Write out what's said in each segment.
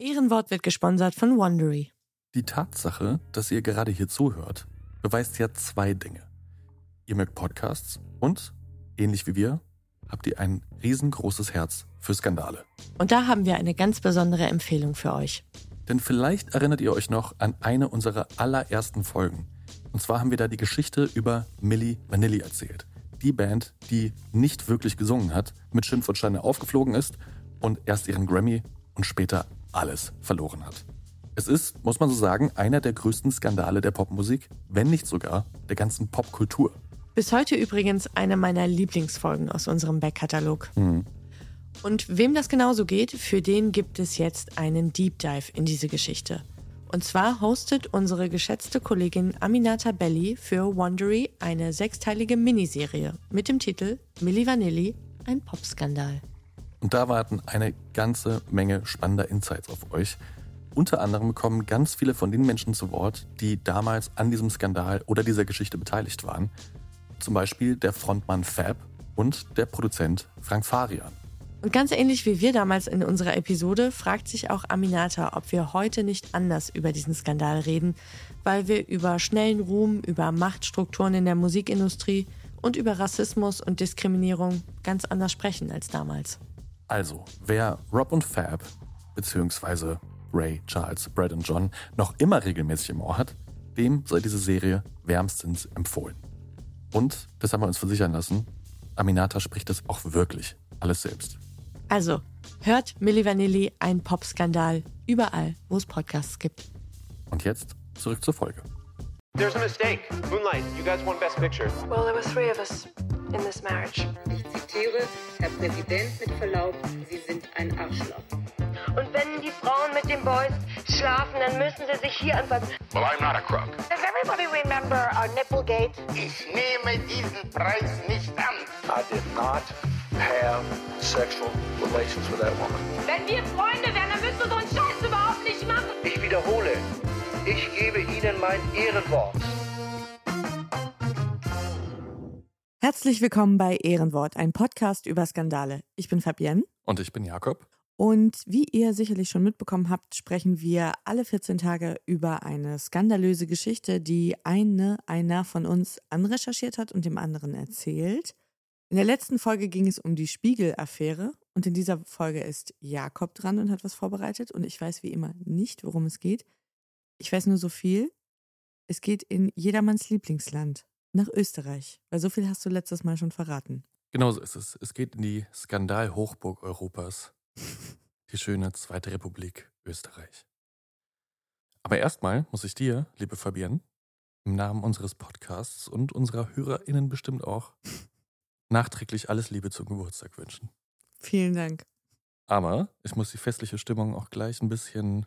Ehrenwort wird gesponsert von Wondery. Die Tatsache, dass ihr gerade hier zuhört, beweist ja zwei Dinge. Ihr mögt Podcasts und, ähnlich wie wir, habt ihr ein riesengroßes Herz für Skandale. Und da haben wir eine ganz besondere Empfehlung für euch. Denn vielleicht erinnert ihr euch noch an eine unserer allerersten Folgen. Und zwar haben wir da die Geschichte über Milli Vanilli erzählt. Die Band, die nicht wirklich gesungen hat, mit Schimpf und Steine aufgeflogen ist und erst ihren Grammy und später alles verloren hat. Es ist, muss man so sagen, einer der größten Skandale der Popmusik, wenn nicht sogar der ganzen Popkultur. Bis heute übrigens eine meiner Lieblingsfolgen aus unserem Backkatalog. Mhm. Und wem das genauso geht, für den gibt es jetzt einen Deep Dive in diese Geschichte. Und zwar hostet unsere geschätzte Kollegin Aminata Belli für Wondery eine sechsteilige Miniserie mit dem Titel Milli Vanilli, ein Popskandal. Und da warten eine ganze Menge spannender Insights auf euch. Unter anderem kommen ganz viele von den Menschen zu Wort, die damals an diesem Skandal oder dieser Geschichte beteiligt waren. Zum Beispiel der Frontmann Fab und der Produzent Frank Farian. Und ganz ähnlich wie wir damals in unserer Episode fragt sich auch Aminata, ob wir heute nicht anders über diesen Skandal reden, weil wir über schnellen Ruhm, über Machtstrukturen in der Musikindustrie und über Rassismus und Diskriminierung ganz anders sprechen als damals. Also, wer Rob und Fab, beziehungsweise Ray, Charles, Brad und John noch immer regelmäßig im Ohr hat, dem sei diese Serie wärmstens empfohlen. Und, das haben wir uns versichern lassen, Aminata spricht das auch wirklich alles selbst. Also, hört Milli Vanilli, ein Popskandal, überall, wo es Podcasts gibt. Und jetzt zurück zur Folge. There's a mistake. Moonlight, you guys won Best Picture. Well, there were three of us in this marriage. Ich zitiere, Herr Präsident, mit Verlaub, Sie sind ein Arschloch. Und wenn die Frauen mit den Boys schlafen, dann müssen sie sich hier anfassen. Well, I'm not a crook. Does everybody remember our Nipplegate? Ich nehme diesen Preis nicht an. I did not have sexual relations with that woman. Wenn wir Freunde wären, dann müsstest du so einen Scheiß überhaupt nicht machen. Ich wiederhole, ich gebe Ihnen mein Ehrenwort. Herzlich willkommen bei Ehrenwort, ein Podcast über Skandale. Ich bin Fabienne. Und ich bin Jakob. Und wie ihr sicherlich schon mitbekommen habt, sprechen wir alle 14 Tage über eine skandalöse Geschichte, die eine, einer von uns anrecherchiert hat und dem anderen erzählt. In der letzten Folge ging es um die Spiegel-Affäre und in dieser Folge ist Jakob dran und hat was vorbereitet und ich weiß wie immer nicht, worum es geht. Ich weiß nur so viel. Es geht in jedermanns Lieblingsland, nach Österreich, weil so viel hast du letztes Mal schon verraten. Genauso ist es. Es geht in die Skandal-Hochburg Europas, die schöne Zweite Republik Österreich. Aber erstmal muss ich dir, liebe Fabienne, im Namen unseres Podcasts und unserer HörerInnen bestimmt auch nachträglich alles Liebe zum Geburtstag wünschen. Vielen Dank. Aber ich muss die festliche Stimmung auch gleich ein bisschen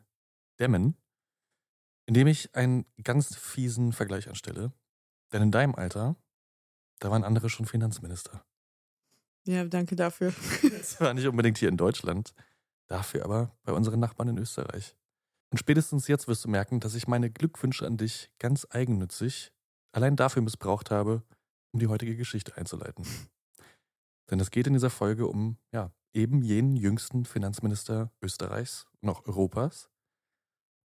dämmen, indem ich einen ganz fiesen Vergleich anstelle. Denn in deinem Alter, da waren andere schon Finanzminister. Ja, danke dafür. Das war nicht unbedingt hier in Deutschland, dafür aber bei unseren Nachbarn in Österreich. Und spätestens jetzt wirst du merken, dass ich meine Glückwünsche an dich ganz eigennützig allein dafür missbraucht habe, um die heutige Geschichte einzuleiten. Denn es geht in dieser Folge um, ja, eben jenen jüngsten Finanzminister Österreichs und auch Europas,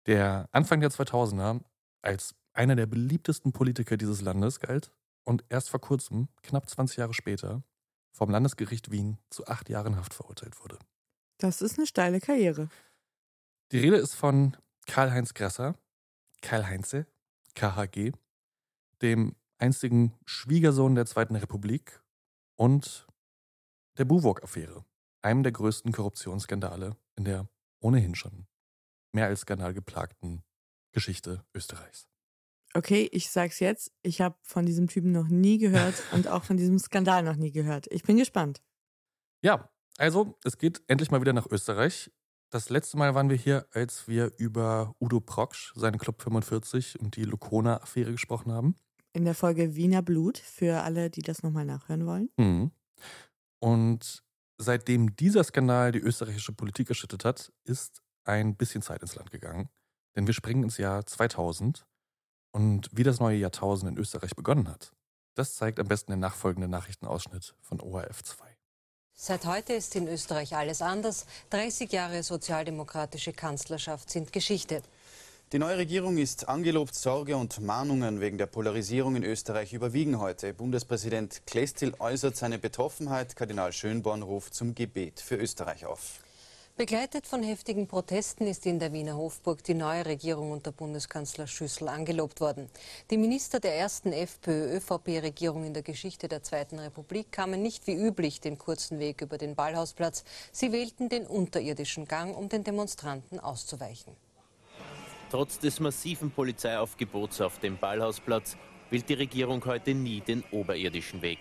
der Anfang der 2000er als einer der beliebtesten Politiker dieses Landes galt und erst vor kurzem, knapp 20 Jahre später, vom Landesgericht Wien zu acht Jahren Haft verurteilt wurde. Das ist eine steile Karriere. Die Rede ist von Karl-Heinz Grasser, Karl-Heinze, KHG, dem einstigen Schwiegersohn der Zweiten Republik und der Buwok-Affäre, einem der größten Korruptionsskandale in der ohnehin schon mehr als skandalgeplagten Geschichte Österreichs. Okay, ich sag's jetzt. Ich habe von diesem Typen noch nie gehört und auch von diesem Skandal noch nie gehört. Ich bin gespannt. Ja, also es geht endlich mal wieder nach Österreich. Das letzte Mal waren wir hier, als wir über Udo Proksch, seinen Club 45 und die Lokona-Affäre gesprochen haben. In der Folge Wiener Blut, für alle, die das nochmal nachhören wollen. Mhm. Und seitdem dieser Skandal die österreichische Politik erschüttert hat, ist ein bisschen Zeit ins Land gegangen. Denn wir springen ins Jahr 2000 und wie das neue Jahrtausend in Österreich begonnen hat. Das zeigt am besten der nachfolgende Nachrichtenausschnitt von ORF 2. Seit heute ist in Österreich alles anders. 30 Jahre sozialdemokratische Kanzlerschaft sind Geschichte. Die neue Regierung ist angelobt. Sorge und Mahnungen wegen der Polarisierung in Österreich überwiegen heute. Bundespräsident Klestil äußert seine Betroffenheit. Kardinal Schönborn ruft zum Gebet für Österreich auf. Begleitet von heftigen Protesten ist in der Wiener Hofburg die neue Regierung unter Bundeskanzler Schüssel angelobt worden. Die Minister der ersten FPÖ-ÖVP-Regierung in der Geschichte der Zweiten Republik kamen nicht wie üblich den kurzen Weg über den Ballhausplatz. Sie wählten den unterirdischen Gang, um den Demonstranten auszuweichen. Trotz des massiven Polizeiaufgebots auf dem Ballhausplatz wählt die Regierung heute nie den oberirdischen Weg.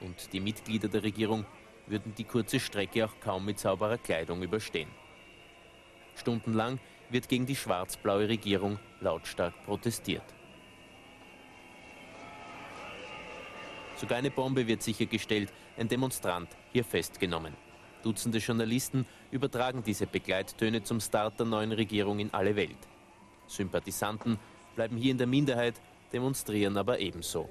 Und die Mitglieder der Regierung würden die kurze Strecke auch kaum mit sauberer Kleidung überstehen. Stundenlang wird gegen die schwarz-blaue Regierung lautstark protestiert. Sogar eine Bombe wird sichergestellt, ein Demonstrant hier festgenommen. Dutzende Journalisten übertragen diese Begleittöne zum Start der neuen Regierung in alle Welt. Sympathisanten bleiben hier in der Minderheit, demonstrieren aber ebenso.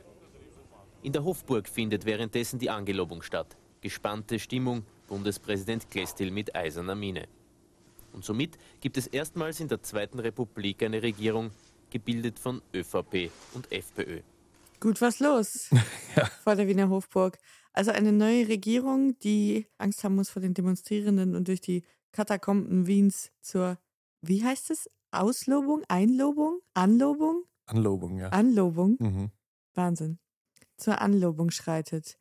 In der Hofburg findet währenddessen die Angelobung statt. Gespannte Stimmung, Bundespräsident Klestil mit eiserner Miene. Und somit gibt es erstmals in der Zweiten Republik eine Regierung, gebildet von ÖVP und FPÖ. Gut was los ja. vor der Wiener Hofburg. Also eine neue Regierung, die Angst haben muss vor den Demonstrierenden und durch die Katakomben Wiens zur, wie heißt es, Auslobung, Einlobung, Anlobung? Anlobung, ja. Anlobung. Mhm. Wahnsinn. Zur Anlobung schreitet.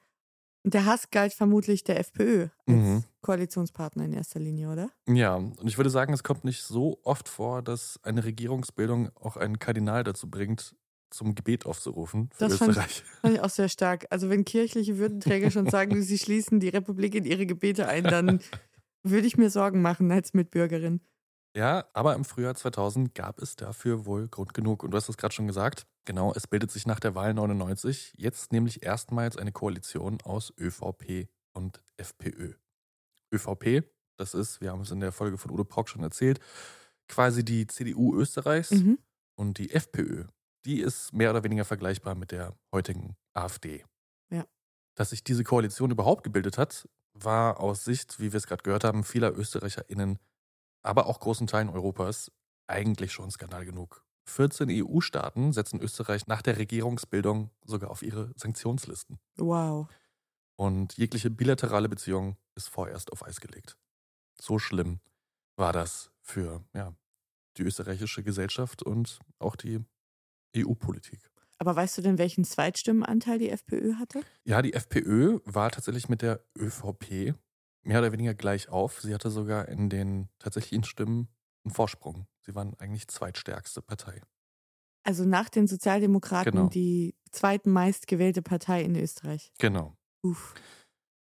Und der Hass galt vermutlich der FPÖ als mhm. Koalitionspartner in erster Linie, oder? Ja, und ich würde sagen, es kommt nicht so oft vor, dass eine Regierungsbildung auch einen Kardinal dazu bringt, zum Gebet aufzurufen für das Österreich. Fand, fand ich auch sehr stark. Also wenn kirchliche Würdenträger schon sagen, sie schließen die Republik in ihre Gebete ein, dann würde ich mir Sorgen machen als Mitbürgerin. Ja, aber im Frühjahr 2000 gab es dafür wohl Grund genug. Und du hast es gerade schon gesagt. Genau, es bildet sich nach der Wahl 99 jetzt nämlich erstmals eine Koalition aus ÖVP und FPÖ. ÖVP, das ist, wir haben es in der Folge von Udo Prock schon erzählt, quasi die CDU Österreichs. Mhm. Und die FPÖ, die ist mehr oder weniger vergleichbar mit der heutigen AfD. Ja. Dass sich diese Koalition überhaupt gebildet hat, war aus Sicht, wie wir es gerade gehört haben, vieler ÖsterreicherInnen, aber auch großen Teilen Europas eigentlich schon Skandal genug. 14 EU-Staaten setzen Österreich nach der Regierungsbildung sogar auf ihre Sanktionslisten. Wow. Und jegliche bilaterale Beziehung ist vorerst auf Eis gelegt. So schlimm war das für ja, die österreichische Gesellschaft und auch die EU-Politik. Aber weißt du denn, welchen Zweitstimmenanteil die FPÖ hatte? Ja, die FPÖ war tatsächlich mit der ÖVP mehr oder weniger gleich auf. Sie hatte sogar in den tatsächlichen Stimmen einen Vorsprung. Sie waren eigentlich zweitstärkste Partei. Also nach den Sozialdemokraten genau. die zweitmeist gewählte Partei in Österreich. Genau. Uff.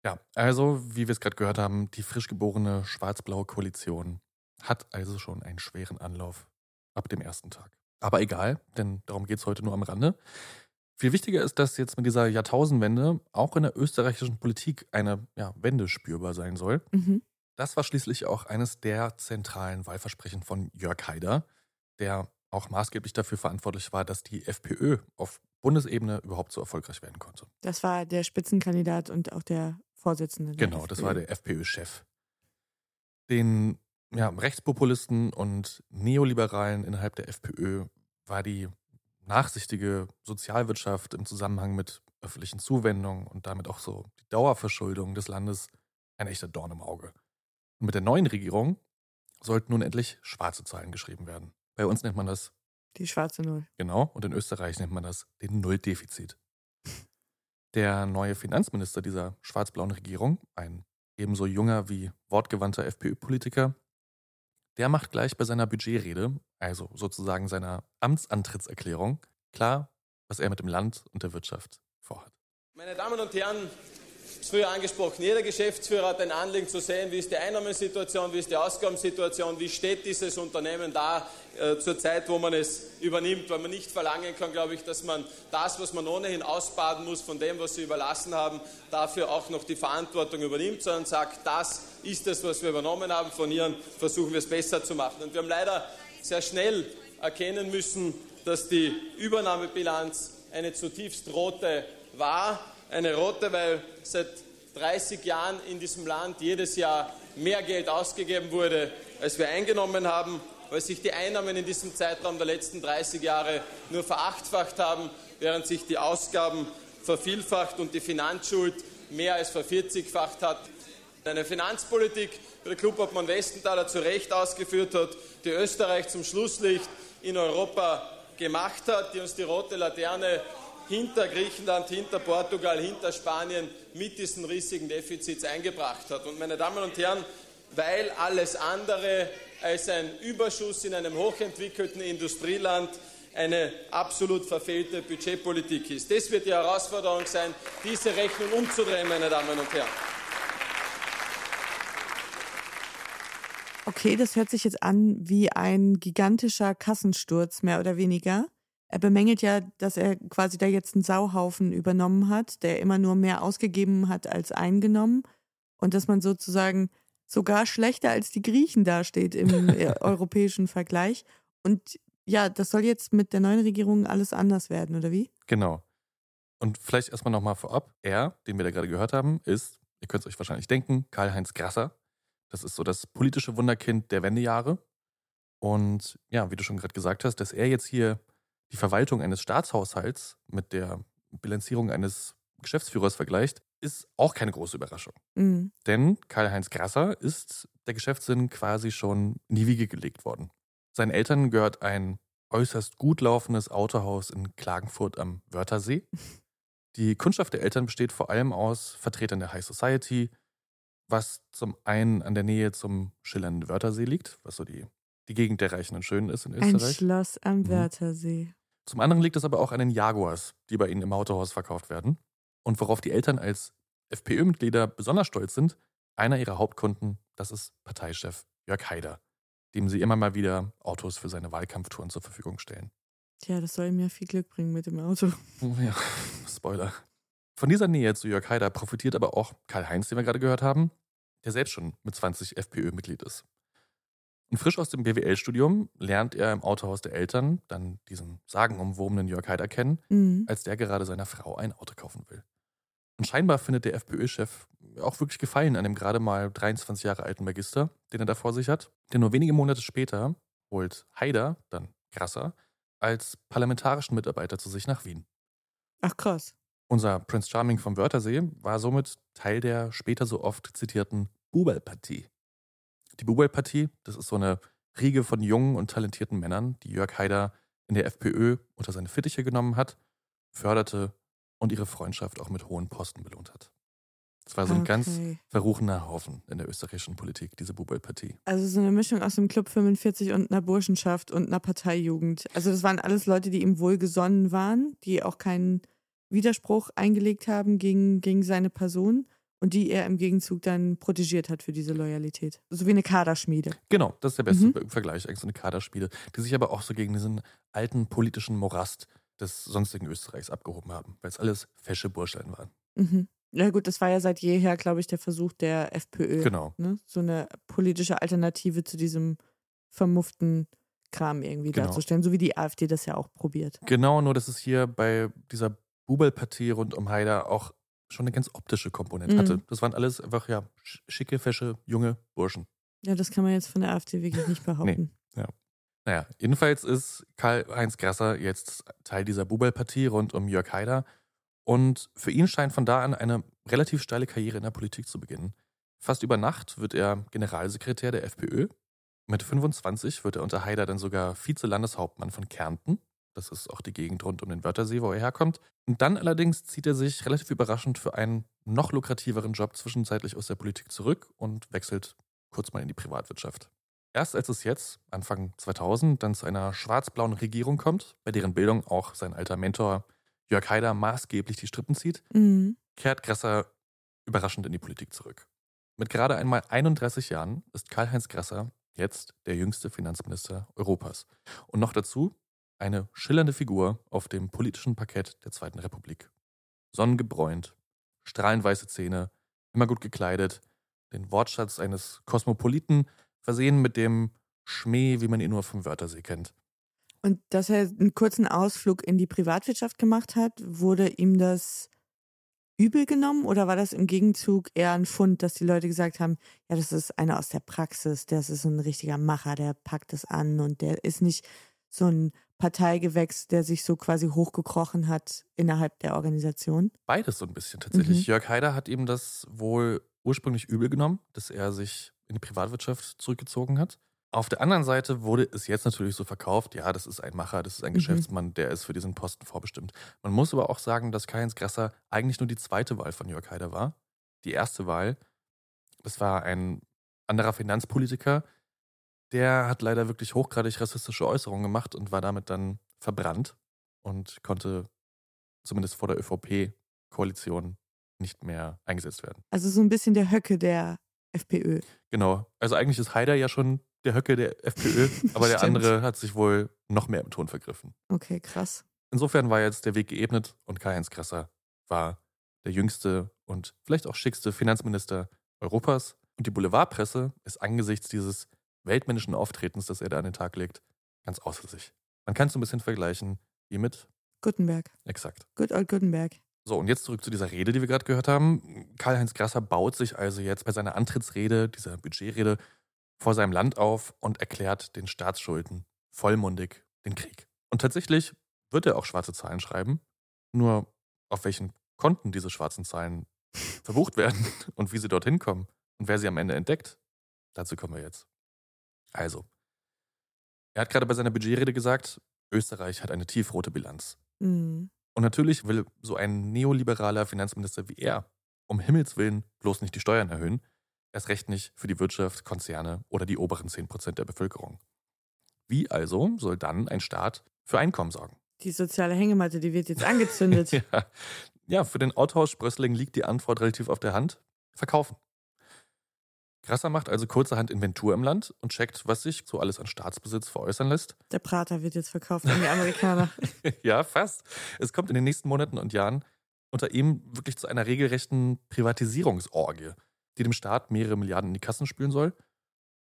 Ja, also wie wir es gerade gehört haben, die frisch geborene schwarz-blaue Koalition hat also schon einen schweren Anlauf ab dem ersten Tag. Aber egal, denn darum geht es heute nur am Rande. Viel wichtiger ist, dass jetzt mit dieser Jahrtausendwende auch in der österreichischen Politik eine ja, Wende spürbar sein soll. Mhm. Das war schließlich auch eines der zentralen Wahlversprechen von Jörg Haider, der auch maßgeblich dafür verantwortlich war, dass die FPÖ auf Bundesebene überhaupt so erfolgreich werden konnte. Das war der Spitzenkandidat und auch der Vorsitzende. Der genau, FPÖ. das war der FPÖ-Chef. Den ja, Rechtspopulisten und Neoliberalen innerhalb der FPÖ war die nachsichtige Sozialwirtschaft im Zusammenhang mit öffentlichen Zuwendungen und damit auch so die Dauerverschuldung des Landes ein echter Dorn im Auge. Und mit der neuen Regierung sollten nun endlich schwarze Zahlen geschrieben werden. Bei uns nennt man das die schwarze Null. Genau, und in Österreich nennt man das den Nulldefizit. Der neue Finanzminister dieser schwarz-blauen Regierung, ein ebenso junger wie wortgewandter FPÖ-Politiker, der macht gleich bei seiner Budgetrede, also sozusagen seiner Amtsantrittserklärung, klar, was er mit dem Land und der Wirtschaft vorhat. Meine Damen und Herren, früher angesprochen, jeder Geschäftsführer hat ein Anliegen zu sehen, wie ist die Einnahmensituation, wie ist die Ausgabensituation, wie steht dieses Unternehmen da äh, zur Zeit, wo man es übernimmt, weil man nicht verlangen kann, glaube ich, dass man das, was man ohnehin ausbaden muss von dem, was sie überlassen haben, dafür auch noch die Verantwortung übernimmt, sondern sagt, das ist es, was wir übernommen haben von Ihnen, versuchen wir es besser zu machen. Und wir haben leider sehr schnell erkennen müssen, dass die Übernahmebilanz eine zutiefst rote war eine rote, weil seit 30 Jahren in diesem Land jedes Jahr mehr Geld ausgegeben wurde, als wir eingenommen haben, weil sich die Einnahmen in diesem Zeitraum der letzten 30 Jahre nur verachtfacht haben, während sich die Ausgaben vervielfacht und die Finanzschuld mehr als vervierzigfacht hat. Eine Finanzpolitik, wie der Klubobmann Westenthaler zu Recht ausgeführt hat, die Österreich zum Schlusslicht in Europa gemacht hat, die uns die rote Laterne hinter Griechenland, hinter Portugal, hinter Spanien mit diesen riesigen Defizits eingebracht hat. Und meine Damen und Herren, weil alles andere als ein Überschuss in einem hochentwickelten Industrieland eine absolut verfehlte Budgetpolitik ist. Das wird die Herausforderung sein, diese Rechnung umzudrehen, meine Damen und Herren. Okay, das hört sich jetzt an wie ein gigantischer Kassensturz, mehr oder weniger. Er bemängelt ja, dass er quasi da jetzt einen Sauhaufen übernommen hat, der immer nur mehr ausgegeben hat als eingenommen. Und dass man sozusagen sogar schlechter als die Griechen dasteht im äh, europäischen Vergleich. Und ja, das soll jetzt mit der neuen Regierung alles anders werden, oder wie? Genau. Und vielleicht erstmal nochmal vorab. Er, den wir da gerade gehört haben, ist, ihr könnt es euch wahrscheinlich denken, Karl-Heinz Grasser. Das ist so das politische Wunderkind der Wendejahre. Und ja, wie du schon gerade gesagt hast, dass er jetzt hier die Verwaltung eines Staatshaushalts mit der Bilanzierung eines Geschäftsführers vergleicht, ist auch keine große Überraschung. Mhm. Denn Karl-Heinz Grasser ist der Geschäftssinn quasi schon in die Wiege gelegt worden. Seinen Eltern gehört ein äußerst gut laufendes Autohaus in Klagenfurt am Wörthersee. Die Kundschaft der Eltern besteht vor allem aus Vertretern der High Society, was zum einen an der Nähe zum schillernden Wörthersee liegt, was so die, die Gegend der Reichen und Schönen ist in Österreich. Ein Schloss am Mhm. Wörthersee. Zum anderen liegt es aber auch an den Jaguars, die bei ihnen im Autohaus verkauft werden. Und worauf die Eltern als FPÖ-Mitglieder besonders stolz sind, einer ihrer Hauptkunden, das ist Parteichef Jörg Haider, dem sie immer mal wieder Autos für seine Wahlkampftouren zur Verfügung stellen. Tja, das soll ihm ja viel Glück bringen mit dem Auto. Ja, Spoiler. Von dieser Nähe zu Jörg Haider profitiert aber auch Karl-Heinz, den wir gerade gehört haben, der selbst schon mit 20 FPÖ-Mitglied ist. Und frisch aus dem BWL-Studium lernt er im Autohaus der Eltern dann diesen sagenumwobenen Jörg Haider kennen, Mhm. als der gerade seiner Frau ein Auto kaufen will. Und scheinbar findet der FPÖ-Chef auch wirklich Gefallen an dem gerade mal 23 Jahre alten Magister, den er da vor sich hat. Denn nur wenige Monate später holt Haider, dann Grasser, als parlamentarischen Mitarbeiter zu sich nach Wien. Ach krass. Unser Prince Charming vom Wörthersee war somit Teil der später so oft zitierten Buberl-Partie. Die Buberl-Partie, das ist so eine Riege von jungen und talentierten Männern, die Jörg Haider in der FPÖ unter seine Fittiche genommen hat, förderte und ihre Freundschaft auch mit hohen Posten belohnt hat. Es war so ein ganz Okay. verruchener Haufen in der österreichischen Politik, diese Buberl-Partie. Also so eine Mischung aus dem Club 45 und einer Burschenschaft und einer Parteijugend. Also das waren alles Leute, die ihm wohlgesonnen waren, die auch keinen Widerspruch eingelegt haben gegen, gegen seine Person und die er im Gegenzug dann protegiert hat für diese Loyalität. So wie eine Kaderschmiede. Genau, das ist der beste Mhm. Vergleich, eigentlich so eine Kaderspiele, die sich aber auch so gegen diesen alten politischen Morast des sonstigen Österreichs abgehoben haben, weil es alles fesche Burscheln waren. Mhm. Ja gut, das war ja seit jeher, glaube ich, der Versuch der FPÖ. Genau. Ne? So eine politische Alternative zu diesem vermufften Kram irgendwie Genau. darzustellen, so wie die AfD das ja auch probiert. Genau, nur dass es hier bei dieser Bubel-Partie rund um Haider auch schon eine ganz optische Komponente Mhm. hatte. Das waren alles einfach ja sch- schicke, fesche, junge Burschen. Ja, das kann man jetzt von der AfD wirklich nicht behaupten. Ja. Naja, jedenfalls ist Karl-Heinz Grasser jetzt Teil dieser Bubel-Partie rund um Jörg Haider. Und für ihn scheint von da an eine relativ steile Karriere in der Politik zu beginnen. Fast über Nacht wird er Generalsekretär der FPÖ. Mit 25 wird er unter Haider dann sogar Vize-Landeshauptmann von Kärnten. Das ist auch die Gegend rund um den Wörthersee, wo er herkommt. Und dann allerdings zieht er sich relativ überraschend für einen noch lukrativeren Job zwischenzeitlich aus der Politik zurück und wechselt kurz mal in die Privatwirtschaft. Erst als es jetzt, Anfang 2000, dann zu einer schwarz-blauen Regierung kommt, bei deren Bildung auch sein alter Mentor Jörg Haider maßgeblich die Strippen zieht, Mhm. kehrt Grasser überraschend in die Politik zurück. Mit gerade einmal 31 Jahren ist Karl-Heinz Grasser jetzt der jüngste Finanzminister Europas. Und noch dazu eine schillernde Figur auf dem politischen Parkett der Zweiten Republik. Sonnengebräunt, strahlend weiße Zähne, immer gut gekleidet, den Wortschatz eines Kosmopoliten, versehen mit dem Schmäh, wie man ihn nur vom Wörthersee kennt. Und dass er einen kurzen Ausflug in die Privatwirtschaft gemacht hat, wurde ihm das übel genommen oder war das im Gegenzug eher ein Fund, dass die Leute gesagt haben, ja, das ist einer aus der Praxis, das ist ein richtiger Macher, der packt es an und der ist nicht so ein Parteigewächs, der sich so quasi hochgekrochen hat innerhalb der Organisation? Beides so ein bisschen tatsächlich. Mhm. Jörg Haider hat ihm das wohl ursprünglich übel genommen, dass er sich in die Privatwirtschaft zurückgezogen hat. Auf der anderen Seite wurde es jetzt natürlich so verkauft, ja, das ist ein Macher, das ist ein Mhm. Geschäftsmann, der ist für diesen Posten vorbestimmt. Man muss aber auch sagen, dass Karl-Heinz Grasser eigentlich nur die zweite Wahl von Jörg Haider war. Die erste Wahl, das war ein anderer Finanzpolitiker, der hat leider wirklich hochgradig rassistische Äußerungen gemacht und war damit dann verbrannt und konnte zumindest vor der ÖVP-Koalition nicht mehr eingesetzt werden. Also so ein bisschen der Höcke der FPÖ. Genau. Also eigentlich ist Haider ja schon der Höcke der FPÖ, aber der andere hat sich wohl noch mehr im Ton vergriffen. Okay, krass. Insofern war jetzt der Weg geebnet und Karl-Heinz Krasser war der jüngste und vielleicht auch schickste Finanzminister Europas. Und die Boulevardpresse ist angesichts dieses weltmännischen Auftretens, das er da an den Tag legt, ganz außer sich. Man kann es so ein bisschen vergleichen wie mit, Gutenberg. exakt. Good old Gutenberg. So, und jetzt zurück zu dieser Rede, die wir gerade gehört haben. Karl-Heinz Grasser baut sich also jetzt bei seiner Antrittsrede, dieser Budgetrede, vor seinem Land auf und erklärt den Staatsschulden vollmundig den Krieg. Und tatsächlich wird er auch schwarze Zahlen schreiben, nur auf welchen Konten diese schwarzen Zahlen verbucht werden und wie sie dorthin kommen und wer sie am Ende entdeckt, dazu kommen wir jetzt. Also, er hat gerade bei seiner Budgetrede gesagt, Österreich hat eine tiefrote Bilanz. Mhm. Und natürlich will so ein neoliberaler Finanzminister wie er um Himmels Willen bloß nicht die Steuern erhöhen, erst recht nicht für die Wirtschaft, Konzerne oder die oberen 10% der Bevölkerung. Wie also soll dann ein Staat für Einkommen sorgen? Die soziale Hängematte, die wird jetzt angezündet. ja. ja, für den Autohaus Sprössling liegt die Antwort relativ auf der Hand. Verkaufen. Krasser macht also kurzerhand Inventur im Land und checkt, was sich so alles an Staatsbesitz veräußern lässt. Der Prater wird jetzt verkauft an die Amerikaner. ja, fast. Es kommt in den nächsten Monaten und Jahren unter ihm wirklich zu einer regelrechten Privatisierungsorgie, die dem Staat mehrere Milliarden in die Kassen spülen soll.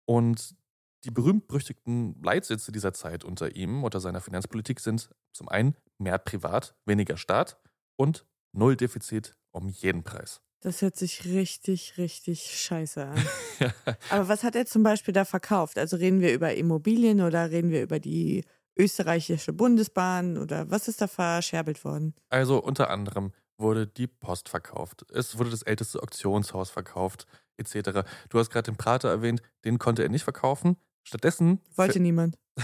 Und die berühmt-berüchtigten Leitsätze dieser Zeit unter ihm, unter seiner Finanzpolitik sind zum einen mehr Privat, weniger Staat und Null Defizit um jeden Preis. Das hört sich richtig, richtig scheiße an. Aber was hat er zum Beispiel da verkauft? Also reden wir über Immobilien oder reden wir über die österreichische Bundesbahn oder was ist da verscherbelt worden? Also unter anderem wurde die Post verkauft. Es wurde das älteste Auktionshaus verkauft, etc. Du hast gerade den Prater erwähnt, den konnte er nicht verkaufen. Stattdessen. Wollte niemand.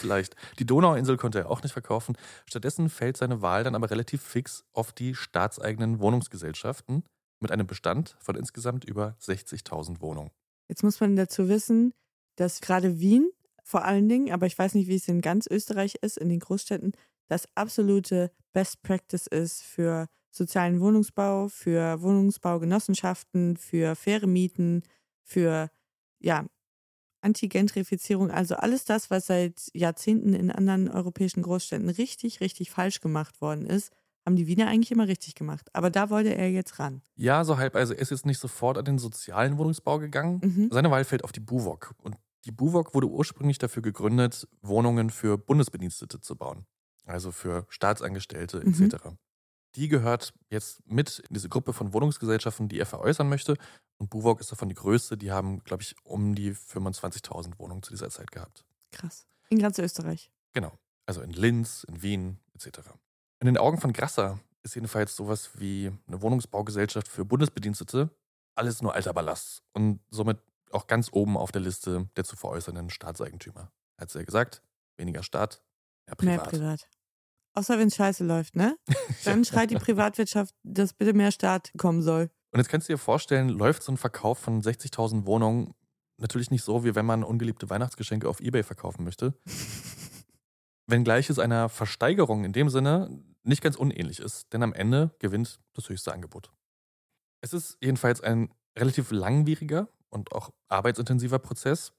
Vielleicht. Die Donauinsel konnte er auch nicht verkaufen. Stattdessen fällt seine Wahl dann aber relativ fix auf die staatseigenen Wohnungsgesellschaften mit einem Bestand von insgesamt über 60.000 Wohnungen. Jetzt muss man dazu wissen, dass gerade Wien vor allen Dingen, aber ich weiß nicht, wie es in ganz Österreich ist, in den Großstädten, das absolute Best Practice ist für sozialen Wohnungsbau, für Wohnungsbaugenossenschaften, für faire Mieten, für ja, Antigentrifizierung, also alles das, was seit Jahrzehnten in anderen europäischen Großstädten richtig, richtig falsch gemacht worden ist, haben die Wiener eigentlich immer richtig gemacht. Aber da wollte er jetzt ran. Ja, so halb. Also er ist jetzt nicht sofort an den sozialen Wohnungsbau gegangen. Mhm. Seine Wahl fällt auf die BUWOG. Und die BUWOG wurde ursprünglich dafür gegründet, Wohnungen für Bundesbedienstete zu bauen. Also für Staatsangestellte Mhm. etc. Die gehört jetzt mit in diese Gruppe von Wohnungsgesellschaften, die er veräußern möchte. Und BUWOG ist davon die größte. Die haben, glaube ich, um die 25.000 Wohnungen zu dieser Zeit gehabt. Krass. In ganz Österreich. Genau. Also in Linz, in Wien etc. In den Augen von Grasser ist jedenfalls sowas wie eine Wohnungsbaugesellschaft für Bundesbedienstete alles nur alter Ballast und somit auch ganz oben auf der Liste der zu veräußernden Staatseigentümer. Hat sie ja gesagt, weniger Staat, mehr Mehr privat. privat. Außer wenn es scheiße läuft, ne? Dann schreit die Privatwirtschaft, dass bitte mehr Staat kommen soll. Und jetzt kannst du dir vorstellen, läuft so ein Verkauf von 60.000 Wohnungen natürlich nicht so, wie wenn man ungeliebte Weihnachtsgeschenke auf Ebay verkaufen möchte. Wenngleich es einer Versteigerung in dem Sinne nicht ganz unähnlich ist, denn am Ende gewinnt das höchste Angebot. Es ist jedenfalls ein relativ langwieriger und auch arbeitsintensiver Prozess.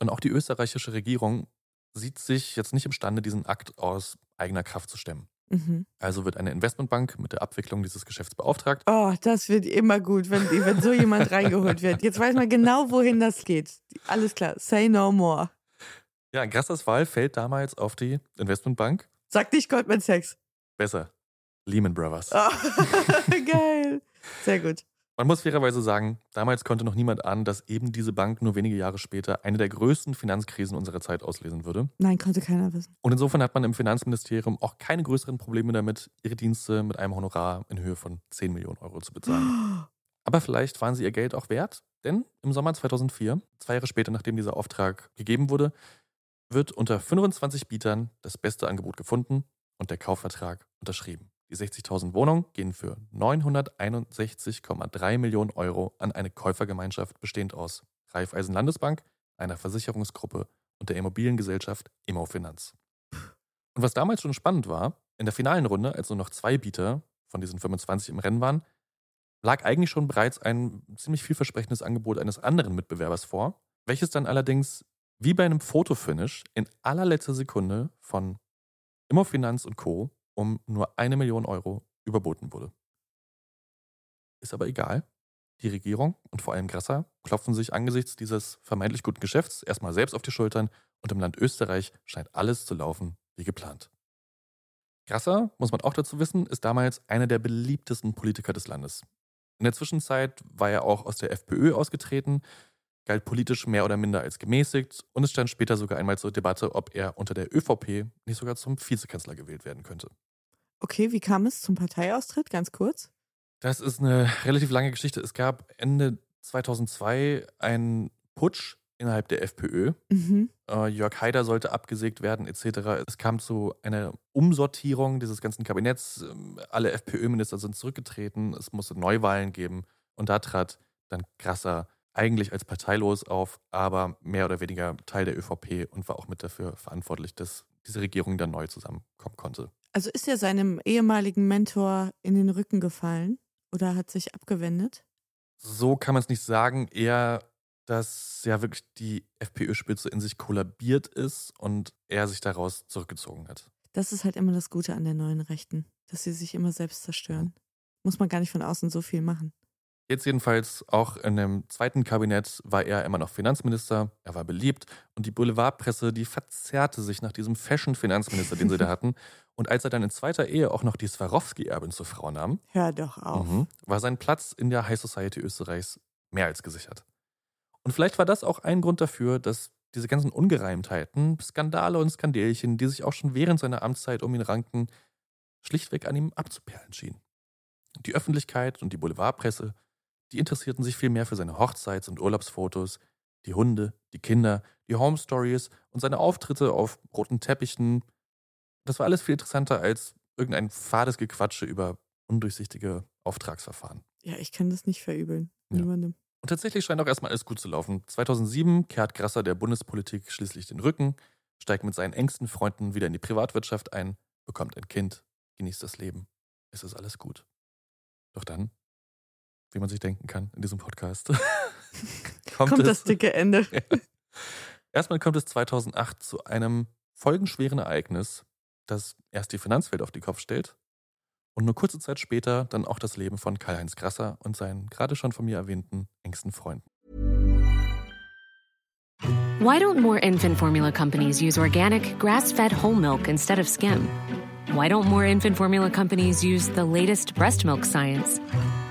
Und auch die österreichische Regierung sieht sich jetzt nicht imstande, diesen Akt aus eigener Kraft zu stemmen. Mhm. Also wird eine Investmentbank mit der Abwicklung dieses Geschäfts beauftragt. Oh, das wird immer gut, wenn, wenn so jemand reingeholt wird. Jetzt weiß man genau, wohin das geht. Alles klar, say no more. Ja, Grassers Wahl fällt damals auf die Investmentbank. Sag nicht Goldman Sachs. Besser. Lehman Brothers. Oh, geil. Sehr gut. Man muss fairerweise sagen, damals konnte noch niemand ahnen, dass eben diese Bank nur wenige Jahre später eine der größten Finanzkrisen unserer Zeit auslesen würde. Nein, konnte keiner wissen. Und insofern hat man im Finanzministerium auch keine größeren Probleme damit, ihre Dienste mit einem Honorar in Höhe von 10 Millionen Euro zu bezahlen. Aber vielleicht waren sie ihr Geld auch wert, denn im Sommer 2004, zwei Jahre später, nachdem dieser Auftrag gegeben wurde, wird unter 25 Bietern das beste Angebot gefunden und der Kaufvertrag unterschrieben. Die 60.000 Wohnungen gehen für 961,3 Millionen Euro an eine Käufergemeinschaft bestehend aus Raiffeisen Landesbank, einer Versicherungsgruppe und der Immobiliengesellschaft Immofinanz. Und was damals schon spannend war, in der finalen Runde, als nur noch zwei Bieter von diesen 25 im Rennen waren, lag eigentlich schon bereits ein ziemlich vielversprechendes Angebot eines anderen Mitbewerbers vor, welches dann allerdings wie bei einem Fotofinish in allerletzter Sekunde von Immofinanz und Co. um nur eine Million Euro überboten wurde. Ist aber egal. Die Regierung und vor allem Grasser klopfen sich angesichts dieses vermeintlich guten Geschäfts erstmal selbst auf die Schultern und im Land Österreich scheint alles zu laufen wie geplant. Grasser, muss man auch dazu wissen, ist damals einer der beliebtesten Politiker des Landes. In der Zwischenzeit war er auch aus der FPÖ ausgetreten, galt politisch mehr oder minder als gemäßigt und es stand später sogar einmal zur Debatte, ob er unter der ÖVP nicht sogar zum Vizekanzler gewählt werden könnte. Okay, wie kam es zum Parteiaustritt? Ganz kurz. Das ist eine relativ lange Geschichte. Es gab Ende 2002 einen Putsch innerhalb der FPÖ. Mhm. Äh, Jörg Haider sollte abgesägt werden, etc. Es kam zu einer Umsortierung dieses ganzen Kabinetts. Ähm, Alle FPÖ-Minister sind zurückgetreten. Es musste Neuwahlen geben. Und da trat dann Grasser eigentlich als parteilos auf, aber mehr oder weniger Teil der ÖVP und war auch mit dafür verantwortlich, dass diese Regierung dann neu zusammenkommen konnte. Also ist er seinem ehemaligen Mentor in den Rücken gefallen oder hat sich abgewendet? So kann man es nicht sagen. Eher, dass ja wirklich die FPÖ-Spitze in sich kollabiert ist und er sich daraus zurückgezogen hat. Das ist halt immer das Gute an der neuen Rechten, dass sie sich immer selbst zerstören. Muss man gar nicht von außen so viel machen. Jetzt jedenfalls auch in dem zweiten Kabinett war er immer noch Finanzminister, er war beliebt und die Boulevardpresse, die verzerrte sich nach diesem Fashion-Finanzminister, den sie da hatten. Und als er dann in zweiter Ehe auch noch die Swarovski-Erbin zur Frau nahm, Hör doch auf. mhm, war sein Platz in der High Society Österreichs mehr als gesichert. Und vielleicht war das auch ein Grund dafür, dass diese ganzen Ungereimtheiten, Skandale und Skandelchen, die sich auch schon während seiner Amtszeit um ihn ranken, schlichtweg an ihm abzuperlen schienen. Die Öffentlichkeit und die Boulevardpresse, die interessierten sich viel mehr für seine Hochzeits- und Urlaubsfotos, die Hunde, die Kinder, die Home Stories und seine Auftritte auf roten Teppichen. Das war alles viel interessanter als irgendein fades Gequatsche über undurchsichtige Auftragsverfahren. Ja, ich kann das nicht verübeln. Ja. Niemandem. Und tatsächlich scheint auch erstmal alles gut zu laufen. 2007 kehrt Grasser der Bundespolitik schließlich den Rücken, steigt mit seinen engsten Freunden wieder in die Privatwirtschaft ein, bekommt ein Kind, genießt das Leben. Es ist alles gut. Doch dann, wie man sich denken kann in diesem Podcast, Kommt, das dicke Ende. Ja. Erstmal kommt es 2008 zu einem folgenschweren Ereignis, das erst die Finanzwelt auf den Kopf stellt und nur kurze Zeit später dann auch das Leben von Karl-Heinz Grasser und seinen gerade schon von mir erwähnten engsten Freunden. Why don't more infant formula companies use organic, grass fed whole milk instead of skim? Why don't more infant formula companies use the latest breast milk science?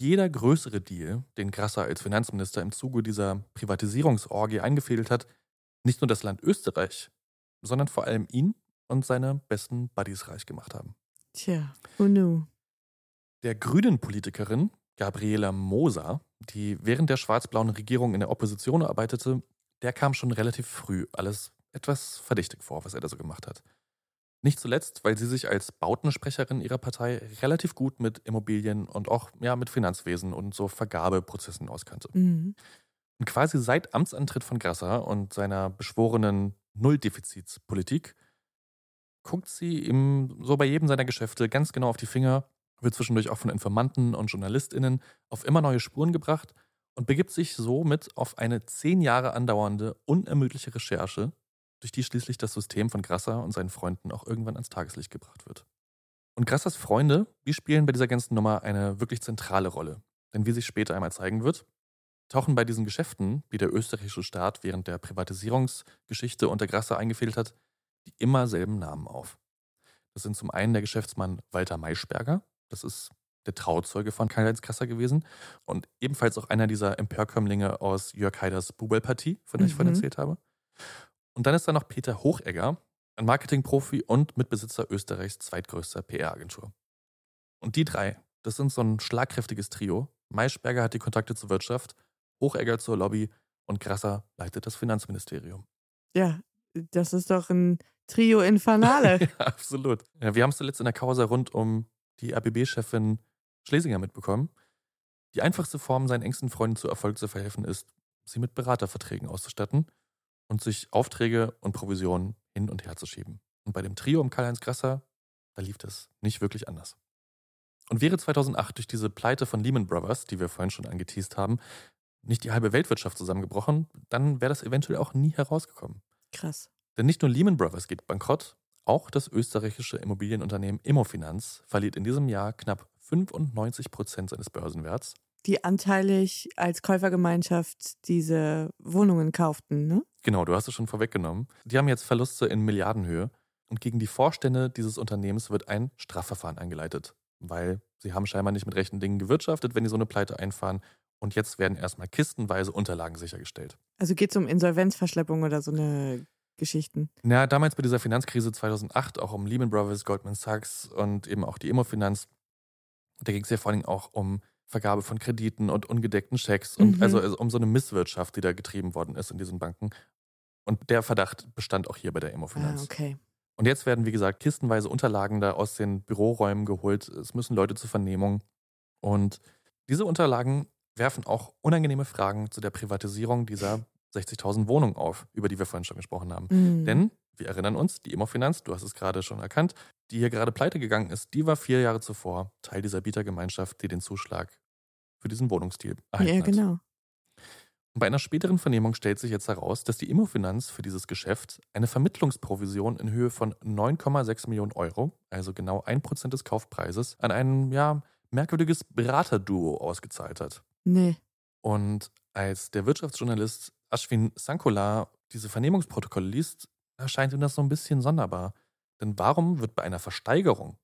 jeder größere Deal, den Grasser als Finanzminister im Zuge dieser Privatisierungsorgie eingefädelt hat, nicht nur das Land Österreich, sondern vor allem ihn und seine besten Buddies reich gemacht haben. Tja, oh no. Der grünen Politikerin Gabriela Moser, die während der schwarz-blauen Regierung in der Opposition arbeitete, der kam schon relativ früh alles etwas verdächtig vor, was er da so gemacht hat. Nicht zuletzt, weil sie sich als Bautensprecherin ihrer Partei relativ gut mit Immobilien und auch ja, mit Finanzwesen und so Vergabeprozessen auskannte. Mhm. Und quasi seit Amtsantritt von Grasser und seiner beschworenen Nulldefizitspolitik guckt sie ihm so bei jedem seiner Geschäfte ganz genau auf die Finger wird zwischendurch auch von Informanten und JournalistInnen auf immer neue Spuren gebracht und begibt sich somit auf eine zehn Jahre andauernde, unermüdliche Recherche, durch die schließlich das System von Grasser und seinen Freunden auch irgendwann ans Tageslicht gebracht wird. Und Grassers Freunde, die spielen bei dieser ganzen Nummer eine wirklich zentrale Rolle. Denn wie sich später einmal zeigen wird, tauchen bei diesen Geschäften, die der österreichische Staat während der Privatisierungsgeschichte unter Grasser eingefehlt hat, die immer selben Namen auf. Das sind zum einen der Geschäftsmann Walter Maischberger, das ist der Trauzeuge von Karl-Heinz Grasser gewesen und ebenfalls auch einer dieser Empörkömmlinge aus Jörg Haiders Bubel-Partie, von der ich vorhin Mhm. erzählt habe. Und dann ist da noch Peter Hochegger, ein Marketingprofi und Mitbesitzer Österreichs zweitgrößter PR-Agentur. Und die drei, das sind so ein schlagkräftiges Trio. Maischberger hat die Kontakte zur Wirtschaft, Hochegger zur Lobby und Grasser leitet das Finanzministerium. Ja, das ist doch ein Trio Infernale. ja, absolut. Ja, wir haben es zuletzt in der Causa rund um die ABB-Chefin Schlesinger mitbekommen. Die einfachste Form, seinen engsten Freunden zu Erfolg zu verhelfen, ist, sie mit Beraterverträgen auszustatten und sich Aufträge und Provisionen hin und her zu schieben. Und bei dem Trio um Karl-Heinz Grasser, da lief das nicht wirklich anders. Und wäre 2008 durch diese Pleite von Lehman Brothers, die wir vorhin schon angeteased haben, nicht die halbe Weltwirtschaft zusammengebrochen, dann wäre das eventuell auch nie herausgekommen. Krass. Denn nicht nur Lehman Brothers geht bankrott, auch das österreichische Immobilienunternehmen Immofinanz verliert in diesem Jahr knapp 95 Prozent seines Börsenwerts. Die anteilig als Käufergemeinschaft diese Wohnungen kauften, ne? Genau, du hast es schon vorweggenommen. Die haben jetzt Verluste in Milliardenhöhe und gegen die Vorstände dieses Unternehmens wird ein Strafverfahren eingeleitet, weil sie haben scheinbar nicht mit rechten Dingen gewirtschaftet, wenn die so eine Pleite einfahren. Und jetzt werden erstmal kistenweise Unterlagen sichergestellt. Also geht es um Insolvenzverschleppung oder so eine Geschichten. Na, damals bei dieser Finanzkrise 2008, auch um Lehman Brothers, Goldman Sachs und eben auch die Immofinanz, da ging es ja vor allem auch um Vergabe von Krediten und ungedeckten Schecks und Mhm. also, also um so eine Misswirtschaft, die da getrieben worden ist in diesen Banken. Und der Verdacht bestand auch hier bei der Ah, Immofinanz. okay. Und jetzt werden, wie gesagt, kistenweise Unterlagen da aus den Büroräumen geholt. Es müssen Leute zur Vernehmung. Und diese Unterlagen werfen auch unangenehme Fragen zu der Privatisierung dieser 60.000 Wohnungen auf, über die wir vorhin schon gesprochen haben. Mhm. Denn wir erinnern uns, die Immofinanz, du hast es gerade schon erkannt, die hier gerade pleite gegangen ist, die war vier Jahre zuvor Teil dieser Bietergemeinschaft, die den Zuschlag für diesen Wohnungsstil erhalten Ja, hat. genau. Und bei einer späteren Vernehmung stellt sich jetzt heraus, dass die Immofinanz für dieses Geschäft eine Vermittlungsprovision in Höhe von 9,6 Millionen Euro, also genau 1% des Kaufpreises, an ein ja, merkwürdiges Beraterduo ausgezahlt hat. Nee. Und als der Wirtschaftsjournalist Ashwin Sankola diese Vernehmungsprotokolle liest, erscheint ihm das so ein bisschen sonderbar. Denn warum wird bei einer Versteigerung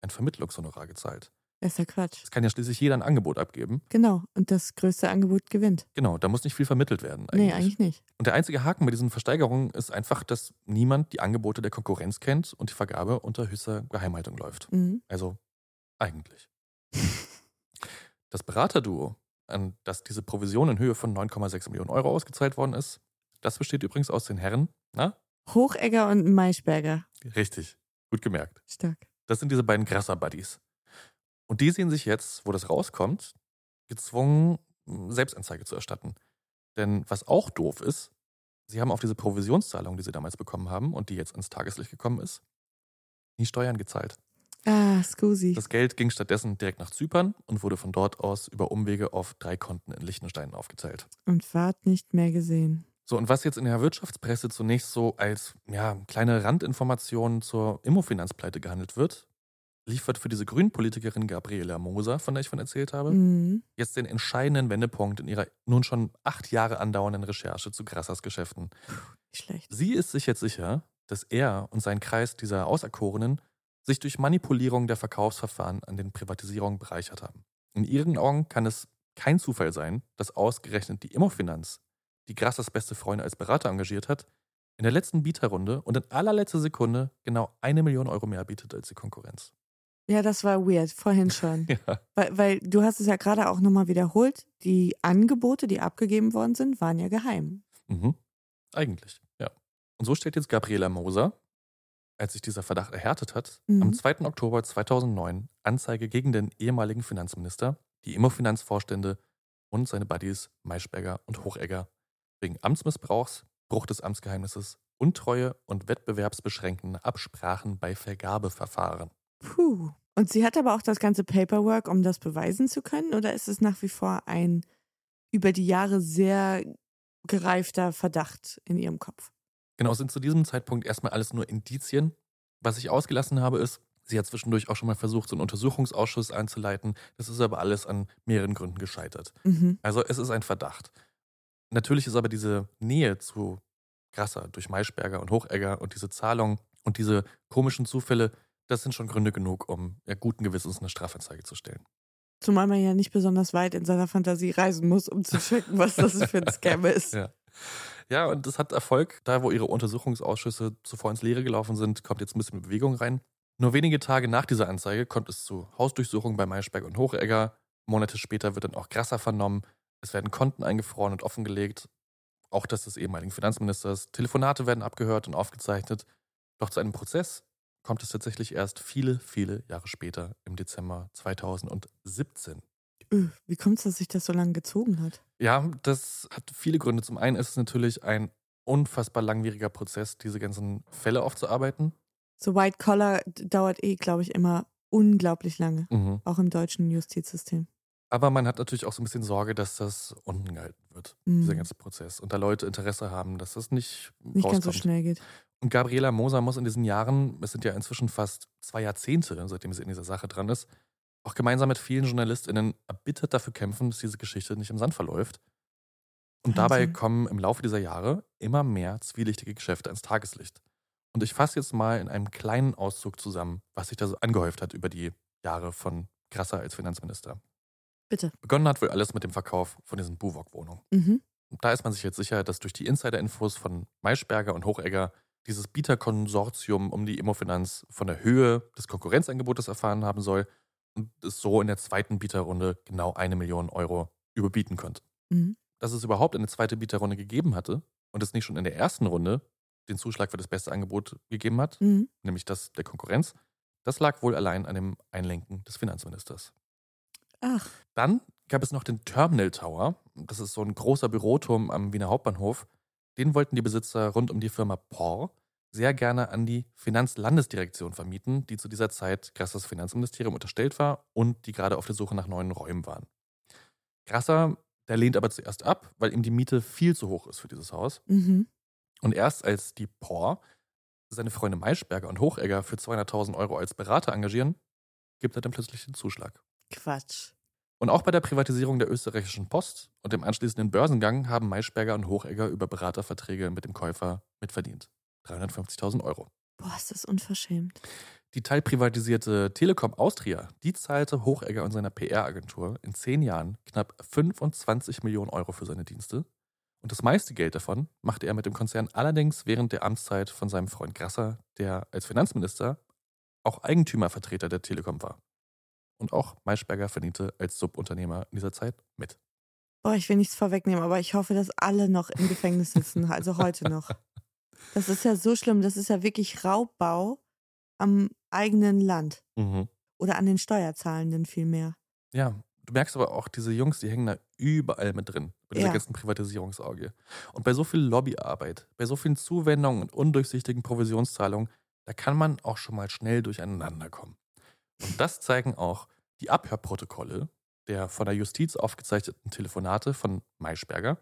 ein Vermittlungshonorar gezahlt? Das ist ja Quatsch. Es kann ja schließlich jeder ein Angebot abgeben. Genau. Und das größte Angebot gewinnt. Genau, da muss nicht viel vermittelt werden. Nee, eigentlich nicht. Und der einzige Haken bei diesen Versteigerungen ist einfach, dass niemand die Angebote der Konkurrenz kennt und die Vergabe unter höchster Geheimhaltung läuft. Mhm. Also eigentlich. Das Beraterduo, an das diese Provision in Höhe von 9,6 Millionen Euro ausgezahlt worden ist, das besteht übrigens aus den Herren, na? Hochegger und Maischberger. Richtig, gut gemerkt. Stark. Das sind diese beiden Grasser-Buddies. Und die sehen sich jetzt, wo das rauskommt, gezwungen, Selbstanzeige zu erstatten. Denn was auch doof ist, sie haben auf diese Provisionszahlung, die sie damals bekommen haben und die jetzt ins Tageslicht gekommen ist, nie Steuern gezahlt. Ah, Scusi. Das Geld ging stattdessen direkt nach Zypern und wurde von dort aus über Umwege auf drei Konten in Liechtenstein aufgeteilt. Und ward nicht mehr gesehen. So, und was jetzt in der Wirtschaftspresse zunächst so als ja, kleine Randinformation zur Immofinanzpleite gehandelt wird, liefert für diese Grünpolitikerin Gabriela Moser, von der ich von erzählt habe, Mhm. jetzt den entscheidenden Wendepunkt in ihrer nun schon acht Jahre andauernden Recherche zu Grassers Geschäften. Schlecht. Sie ist sich jetzt sicher, dass er und sein Kreis dieser Auserkorenen sich durch Manipulierung der Verkaufsverfahren an den Privatisierungen bereichert haben. In ihren Augen kann es kein Zufall sein, dass ausgerechnet die Immofinanz, die Grassers beste Freundin als Berater engagiert hat, in der letzten Bieterrunde und in allerletzter Sekunde genau eine Million Euro mehr bietet als die Konkurrenz. Ja, das war weird, vorhin schon. Ja. Weil, weil du hast es ja gerade auch nochmal wiederholt, die Angebote, die abgegeben worden sind, waren ja geheim. Mhm. Eigentlich, ja. Und so stellt jetzt Gabriela Moser, als sich dieser Verdacht erhärtet hat, Mhm. am 2. Oktober 2009 Anzeige gegen den ehemaligen Finanzminister, die Immofinanzvorstände und seine Buddies Maischberger und Hochegger wegen Amtsmissbrauchs, Bruch des Amtsgeheimnisses, Untreue und wettbewerbsbeschränkende Absprachen bei Vergabeverfahren. Puh. Und sie hat aber auch das ganze Paperwork, um das beweisen zu können? Oder ist es nach wie vor ein über die Jahre sehr gereifter Verdacht in ihrem Kopf? Genau, es sind zu diesem Zeitpunkt erstmal alles nur Indizien. Was ich ausgelassen habe, ist, sie hat zwischendurch auch schon mal versucht, so einen Untersuchungsausschuss einzuleiten. Das ist aber alles an mehreren Gründen gescheitert. Mhm. Also es ist ein Verdacht. Natürlich ist aber diese Nähe zu Grasser durch Maischberger und Hochegger und diese Zahlung und diese komischen Zufälle, das sind schon Gründe genug, um ja, guten Gewissens eine Strafanzeige zu stellen. Zumal man ja nicht besonders weit in seiner Fantasie reisen muss, um zu checken, was das für ein Scam ist. Ja. Ja, und das hat Erfolg. Da, wo ihre Untersuchungsausschüsse zuvor ins Leere gelaufen sind, kommt jetzt ein bisschen Bewegung rein. Nur wenige Tage nach dieser Anzeige kommt es zu Hausdurchsuchungen bei Maischberg und Hochegger. Monate später wird dann auch Grasser vernommen. Es werden Konten eingefroren und offengelegt. Auch das des ehemaligen Finanzministers. Telefonate werden abgehört und aufgezeichnet. Doch zu einem Prozess kommt es tatsächlich erst viele, viele Jahre später, im Dezember 2017. Öh, Wie kommt es, dass sich das so lange gezogen hat? Ja, das hat viele Gründe. Zum einen ist es natürlich ein unfassbar langwieriger Prozess, diese ganzen Fälle aufzuarbeiten. So White Collar dauert eh, glaube ich, immer unglaublich lange. Mhm. Auch im deutschen Justizsystem. Aber man hat natürlich auch so ein bisschen Sorge, dass das unten gehalten wird, Mhm. dieser ganze Prozess. Und da Leute Interesse haben, dass das nicht, Nicht ganz so rauskommt. schnell geht. Und Gabriela Moser muss in diesen Jahren, es sind ja inzwischen fast zwei Jahrzehnte, seitdem sie in dieser Sache dran ist, auch gemeinsam mit vielen JournalistInnen erbittert dafür kämpfen, dass diese Geschichte nicht im Sand verläuft. Und dabei kommen im Laufe dieser Jahre immer mehr zwielichtige Geschäfte ans Tageslicht. Und ich fasse jetzt mal in einem kleinen Auszug zusammen, was sich da so angehäuft hat über die Jahre von Grasser als Finanzminister. Bitte. Begonnen hat wohl alles mit dem Verkauf von diesen Buwok-Wohnungen. Mhm. Und da ist man sich jetzt sicher, dass durch die Insider-Infos von Maischberger und Hochegger dieses Bieterkonsortium um die Immofinanz von der Höhe des Konkurrenzangebotes erfahren haben soll und es so in der zweiten Bieterrunde genau eine Million Euro überbieten konnte. Mhm. Dass es überhaupt eine zweite Bieterrunde gegeben hatte und es nicht schon in der ersten Runde den Zuschlag für das beste Angebot gegeben hat, Mhm. nämlich das der Konkurrenz, das lag wohl allein an dem Einlenken des Finanzministers. Ach, Dann gab es noch den Terminal Tower. Das ist so ein großer Büroturm am Wiener Hauptbahnhof. Den wollten die Besitzer rund um die Firma POR sehr gerne an die Finanzlandesdirektion vermieten, die zu dieser Zeit Grassers Finanzministerium unterstellt war und die gerade auf der Suche nach neuen Räumen waren. Grasser, der lehnt aber zuerst ab, weil ihm die Miete viel zu hoch ist für dieses Haus. mhm. Und erst als die POR seine Freunde Maischberger und Hochegger für 200.000 Euro als Berater engagieren, gibt er dann plötzlich den Zuschlag. Quatsch. Und auch bei der Privatisierung der österreichischen Post und dem anschließenden Börsengang haben Maischberger und Hochegger über Beraterverträge mit dem Käufer mitverdient. 350.000 Euro. Boah, ist das unverschämt. Die teilprivatisierte Telekom Austria, die zahlte Hochegger und seiner PR-Agentur in zehn Jahren knapp 25 Millionen Euro für seine Dienste. Und das meiste Geld davon machte er mit dem Konzern allerdings während der Amtszeit von seinem Freund Grasser, der als Finanzminister auch Eigentümervertreter der Telekom war. Und auch Maischberger verdiente als Subunternehmer in dieser Zeit mit. Boah, ich will nichts vorwegnehmen, aber ich hoffe, dass alle noch im Gefängnis sitzen, also heute noch. Das ist ja so schlimm. Das ist ja wirklich Raubbau am eigenen Land. Mhm. Oder an den Steuerzahlenden vielmehr. Ja, du merkst aber auch, diese Jungs, die hängen da überall mit drin, bei dieser Ja. ganzen Privatisierungsauge. Und bei so viel Lobbyarbeit, bei so vielen Zuwendungen und undurchsichtigen Provisionszahlungen, da kann man auch schon mal schnell durcheinander kommen. Und das zeigen auch die Abhörprotokolle der von der Justiz aufgezeichneten Telefonate von Maischberger.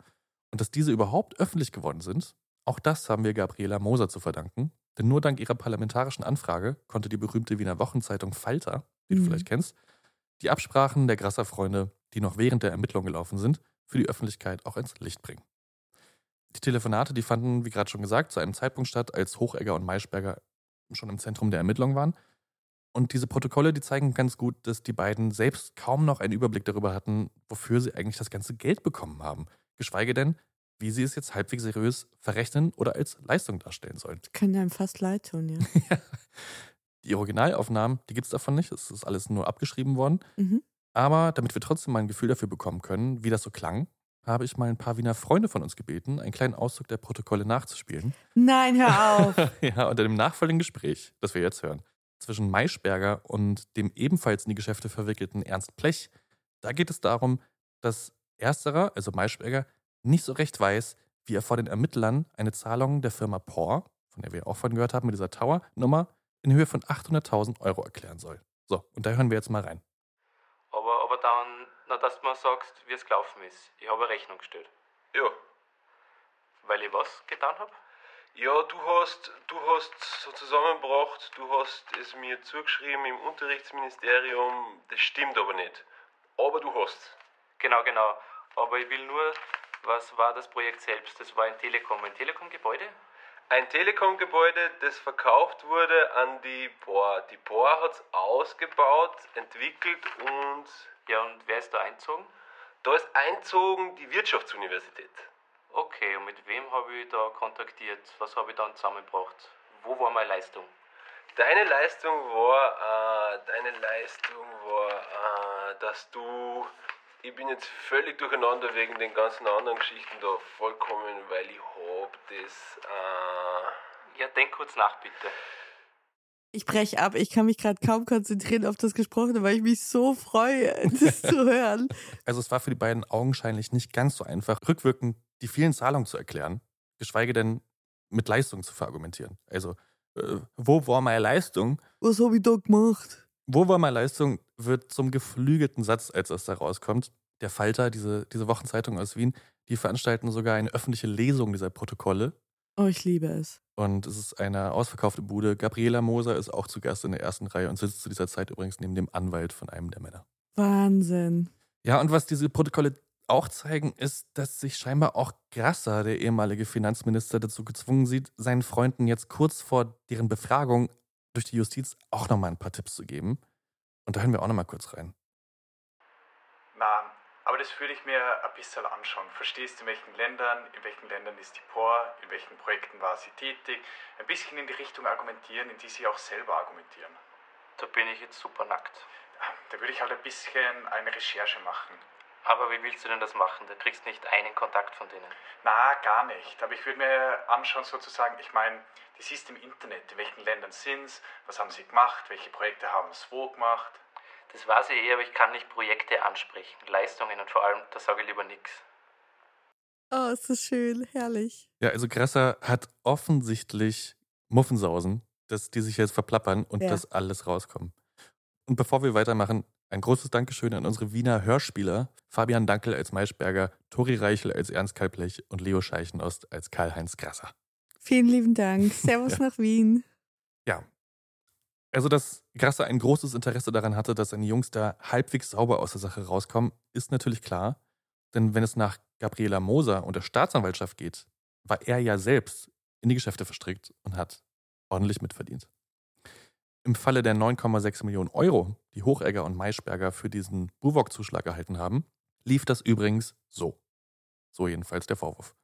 Und dass diese überhaupt öffentlich geworden sind, auch das haben wir Gabriela Moser zu verdanken. Denn nur dank ihrer parlamentarischen Anfrage konnte die berühmte Wiener Wochenzeitung Falter, die du Mhm. vielleicht kennst, die Absprachen der Grasser-Freunde, die noch während der Ermittlung gelaufen sind, für die Öffentlichkeit auch ins Licht bringen. Die Telefonate, die fanden, wie gerade schon gesagt, zu einem Zeitpunkt statt, als Hochegger und Maischberger schon im Zentrum der Ermittlung waren. Und diese Protokolle, die zeigen ganz gut, dass die beiden selbst kaum noch einen Überblick darüber hatten, wofür sie eigentlich das ganze Geld bekommen haben. Geschweige denn, wie sie es jetzt halbwegs seriös verrechnen oder als Leistung darstellen sollen. Kann einem fast leid tun, ja. Die Originalaufnahmen, die gibt es davon nicht. Es ist alles nur abgeschrieben worden. Mhm. Aber damit wir trotzdem mal ein Gefühl dafür bekommen können, wie das so klang, habe ich mal ein paar Wiener Freunde von uns gebeten, einen kleinen Auszug der Protokolle nachzuspielen. Nein, hör auf. ja, unter dem nachfolgenden Gespräch, das wir jetzt hören, zwischen Maischberger und dem ebenfalls in die Geschäfte verwickelten Ernst Plech, da geht es darum, dass Ersterer, also Maischberger, nicht so recht weiß, wie er vor den Ermittlern eine Zahlung der Firma POR, von der wir auch vorhin gehört haben, mit dieser Tower-Nummer, in Höhe von 800.000 Euro erklären soll. So, und da hören wir jetzt mal rein. Aber, aber dann, na, dass du mir sagst, wie es gelaufen ist. Ich habe eine Rechnung gestellt. Ja. Weil ich was getan habe? Ja, du hast, du hast so zusammengebracht, du hast es mir zugeschrieben im Unterrichtsministerium, das stimmt aber nicht. Aber du hast. Genau, genau. Aber ich will nur, was war das Projekt selbst? Das war ein Telekom, ein Telekom-Gebäude? Ein Telekom-Gebäude, das verkauft wurde an die Bohr. Die Bohr hat es ausgebaut, entwickelt und. Ja, und wer ist da einzogen? Da ist einzogen die Wirtschaftsuniversität. Okay, und mit wem habe ich da kontaktiert? Was habe ich dann zusammengebracht? Wo war meine Leistung? Deine Leistung war, äh, deine Leistung war, äh, dass du, ich bin jetzt völlig durcheinander wegen den ganzen anderen Geschichten da vollkommen, weil ich hab das, äh, Ja, denk kurz nach, bitte. Ich brech ab. Ich kann mich gerade kaum konzentrieren auf das Gesprochene, weil ich mich so freue, das zu hören. Also es war für die beiden augenscheinlich nicht ganz so einfach, rückwirkend die vielen Zahlungen zu erklären, geschweige denn mit Leistung zu verargumentieren. Also, äh, wo war meine Leistung? Was habe ich da gemacht? Wo war meine Leistung wird zum geflügelten Satz, als das da rauskommt. Der Falter, diese, diese Wochenzeitung aus Wien, die veranstalten sogar eine öffentliche Lesung dieser Protokolle. Oh, ich liebe es. Und es ist eine ausverkaufte Bude. Gabriela Moser ist auch zu Gast in der ersten Reihe und sitzt zu dieser Zeit übrigens neben dem Anwalt von einem der Männer. Wahnsinn. Ja, und was diese Protokolle auch zeigen, ist, dass sich scheinbar auch Grasser, der ehemalige Finanzminister, dazu gezwungen sieht, seinen Freunden jetzt kurz vor deren Befragung durch die Justiz auch nochmal ein paar Tipps zu geben. Und da hören wir auch nochmal kurz rein. Na, aber das würde ich mir ein bisschen anschauen. Verstehst du, in welchen Ländern, in welchen Ländern ist die POR, in welchen Projekten war sie tätig? Ein bisschen in die Richtung argumentieren, in die sie auch selber argumentieren. Da bin ich jetzt super nackt. Da würde ich halt ein bisschen eine Recherche machen. Aber wie willst du denn das machen? Du kriegst nicht einen Kontakt von denen. Na, gar nicht. Aber ich würde mir anschauen, sozusagen, ich meine, das ist im Internet. In welchen Ländern sind es? Was haben sie gemacht? Welche Projekte haben es wo gemacht? Das weiß ich eh, aber ich kann nicht Projekte ansprechen. Leistungen und vor allem, da sage ich lieber nichts. Oh, ist das schön. Herrlich. Ja, also Grasser hat offensichtlich Muffensausen, dass die sich jetzt verplappern und Ja. das alles rauskommen. Und bevor wir weitermachen, ein großes Dankeschön an unsere Wiener Hörspieler. Fabian Dankel als Maischberger, Tori Reichel als Ernst Kalblech und Leo Scheichenost als Karl-Heinz Grasser. Vielen lieben Dank. Servus Ja. nach Wien. Ja. Also, dass Grasser ein großes Interesse daran hatte, dass seine Jungs da halbwegs sauber aus der Sache rauskommen, ist natürlich klar. Denn wenn es nach Gabriela Moser und der Staatsanwaltschaft geht, war er ja selbst in die Geschäfte verstrickt und hat ordentlich mitverdient. Im Falle der 9,6 Millionen Euro, die Hochegger und Maischberger für diesen Buwok-Zuschlag erhalten haben, lief das übrigens so. So jedenfalls der Vorwurf.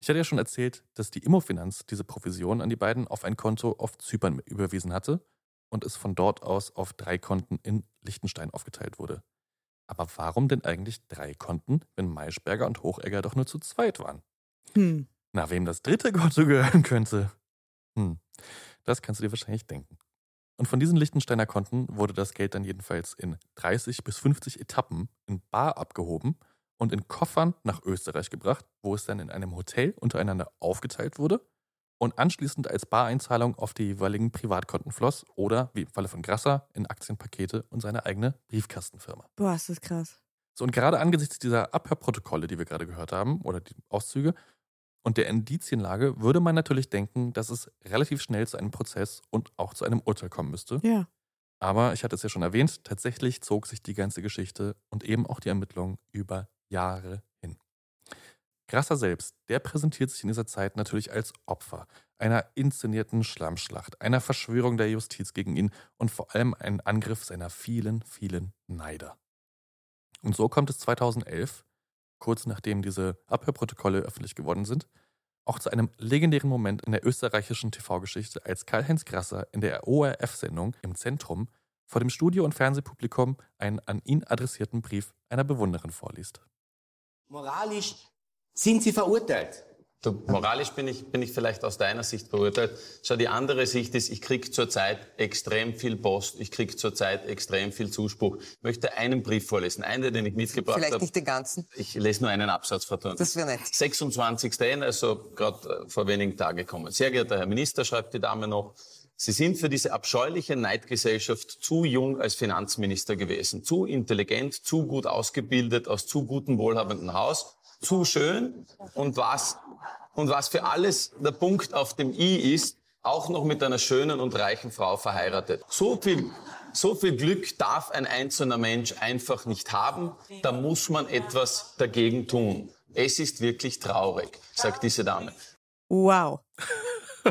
Ich hatte ja schon erzählt, dass die Immofinanz diese Provision an die beiden auf ein Konto auf Zypern überwiesen hatte und es von dort aus auf drei Konten in Liechtenstein aufgeteilt wurde. Aber warum denn eigentlich drei Konten, wenn Maischberger und Hochegger doch nur zu zweit waren? Hm. Na, wem das dritte Konto gehören könnte? Hm, das kannst du dir wahrscheinlich denken. Und von diesen Liechtensteiner Konten wurde das Geld dann jedenfalls in 30 bis 50 Etappen in Bar abgehoben und in Koffern nach Österreich gebracht, wo es dann in einem Hotel untereinander aufgeteilt wurde und anschließend als Bareinzahlung auf die jeweiligen Privatkonten floss oder, wie im Falle von Grasser, in Aktienpakete und seine eigene Briefkastenfirma. Boah, ist das krass. So, und gerade angesichts dieser Abhörprotokolle, die wir gerade gehört haben, oder die Auszüge, und der Indizienlage würde man natürlich denken, dass es relativ schnell zu einem Prozess und auch zu einem Urteil kommen müsste. Ja. Aber ich hatte es ja schon erwähnt, tatsächlich zog sich die ganze Geschichte und eben auch die Ermittlungen über Jahre hin. Grasser selbst, der präsentiert sich in dieser Zeit natürlich als Opfer einer inszenierten Schlammschlacht, einer Verschwörung der Justiz gegen ihn und vor allem ein Angriff seiner vielen, vielen Neider. Und so kommt es 2011, kurz nachdem diese Abhörprotokolle öffentlich geworden sind, auch zu einem legendären Moment in der österreichischen TV-Geschichte, als Karl-Heinz Grasser in der ORF-Sendung im Zentrum vor dem Studio- und Fernsehpublikum einen an ihn adressierten Brief einer Bewunderin vorliest. Moralisch sind Sie verurteilt. Du, moralisch bin ich, bin ich vielleicht aus deiner Sicht verurteilt. Schau, die andere Sicht ist, ich kriege zurzeit extrem viel Post, ich kriege zurzeit extrem viel Zuspruch. Ich möchte einen Brief vorlesen, einen, den ich mitgebracht habe. Vielleicht nicht den ganzen. Ich lese nur einen Absatz vor. Das wäre nett. 26. also gerade vor wenigen Tagen gekommen. Sehr geehrter Herr Minister, schreibt die Dame noch, Sie sind für diese abscheuliche Neidgesellschaft zu jung als Finanzminister gewesen, zu intelligent, zu gut ausgebildet, aus zu gutem, wohlhabenden Haus, zu schön und was, und was für alles der Punkt auf dem I ist, auch noch mit einer schönen und reichen Frau verheiratet. So viel, so viel Glück darf ein einzelner Mensch einfach nicht haben. Da muss man etwas dagegen tun. Es ist wirklich traurig, sagt diese Dame. Wow.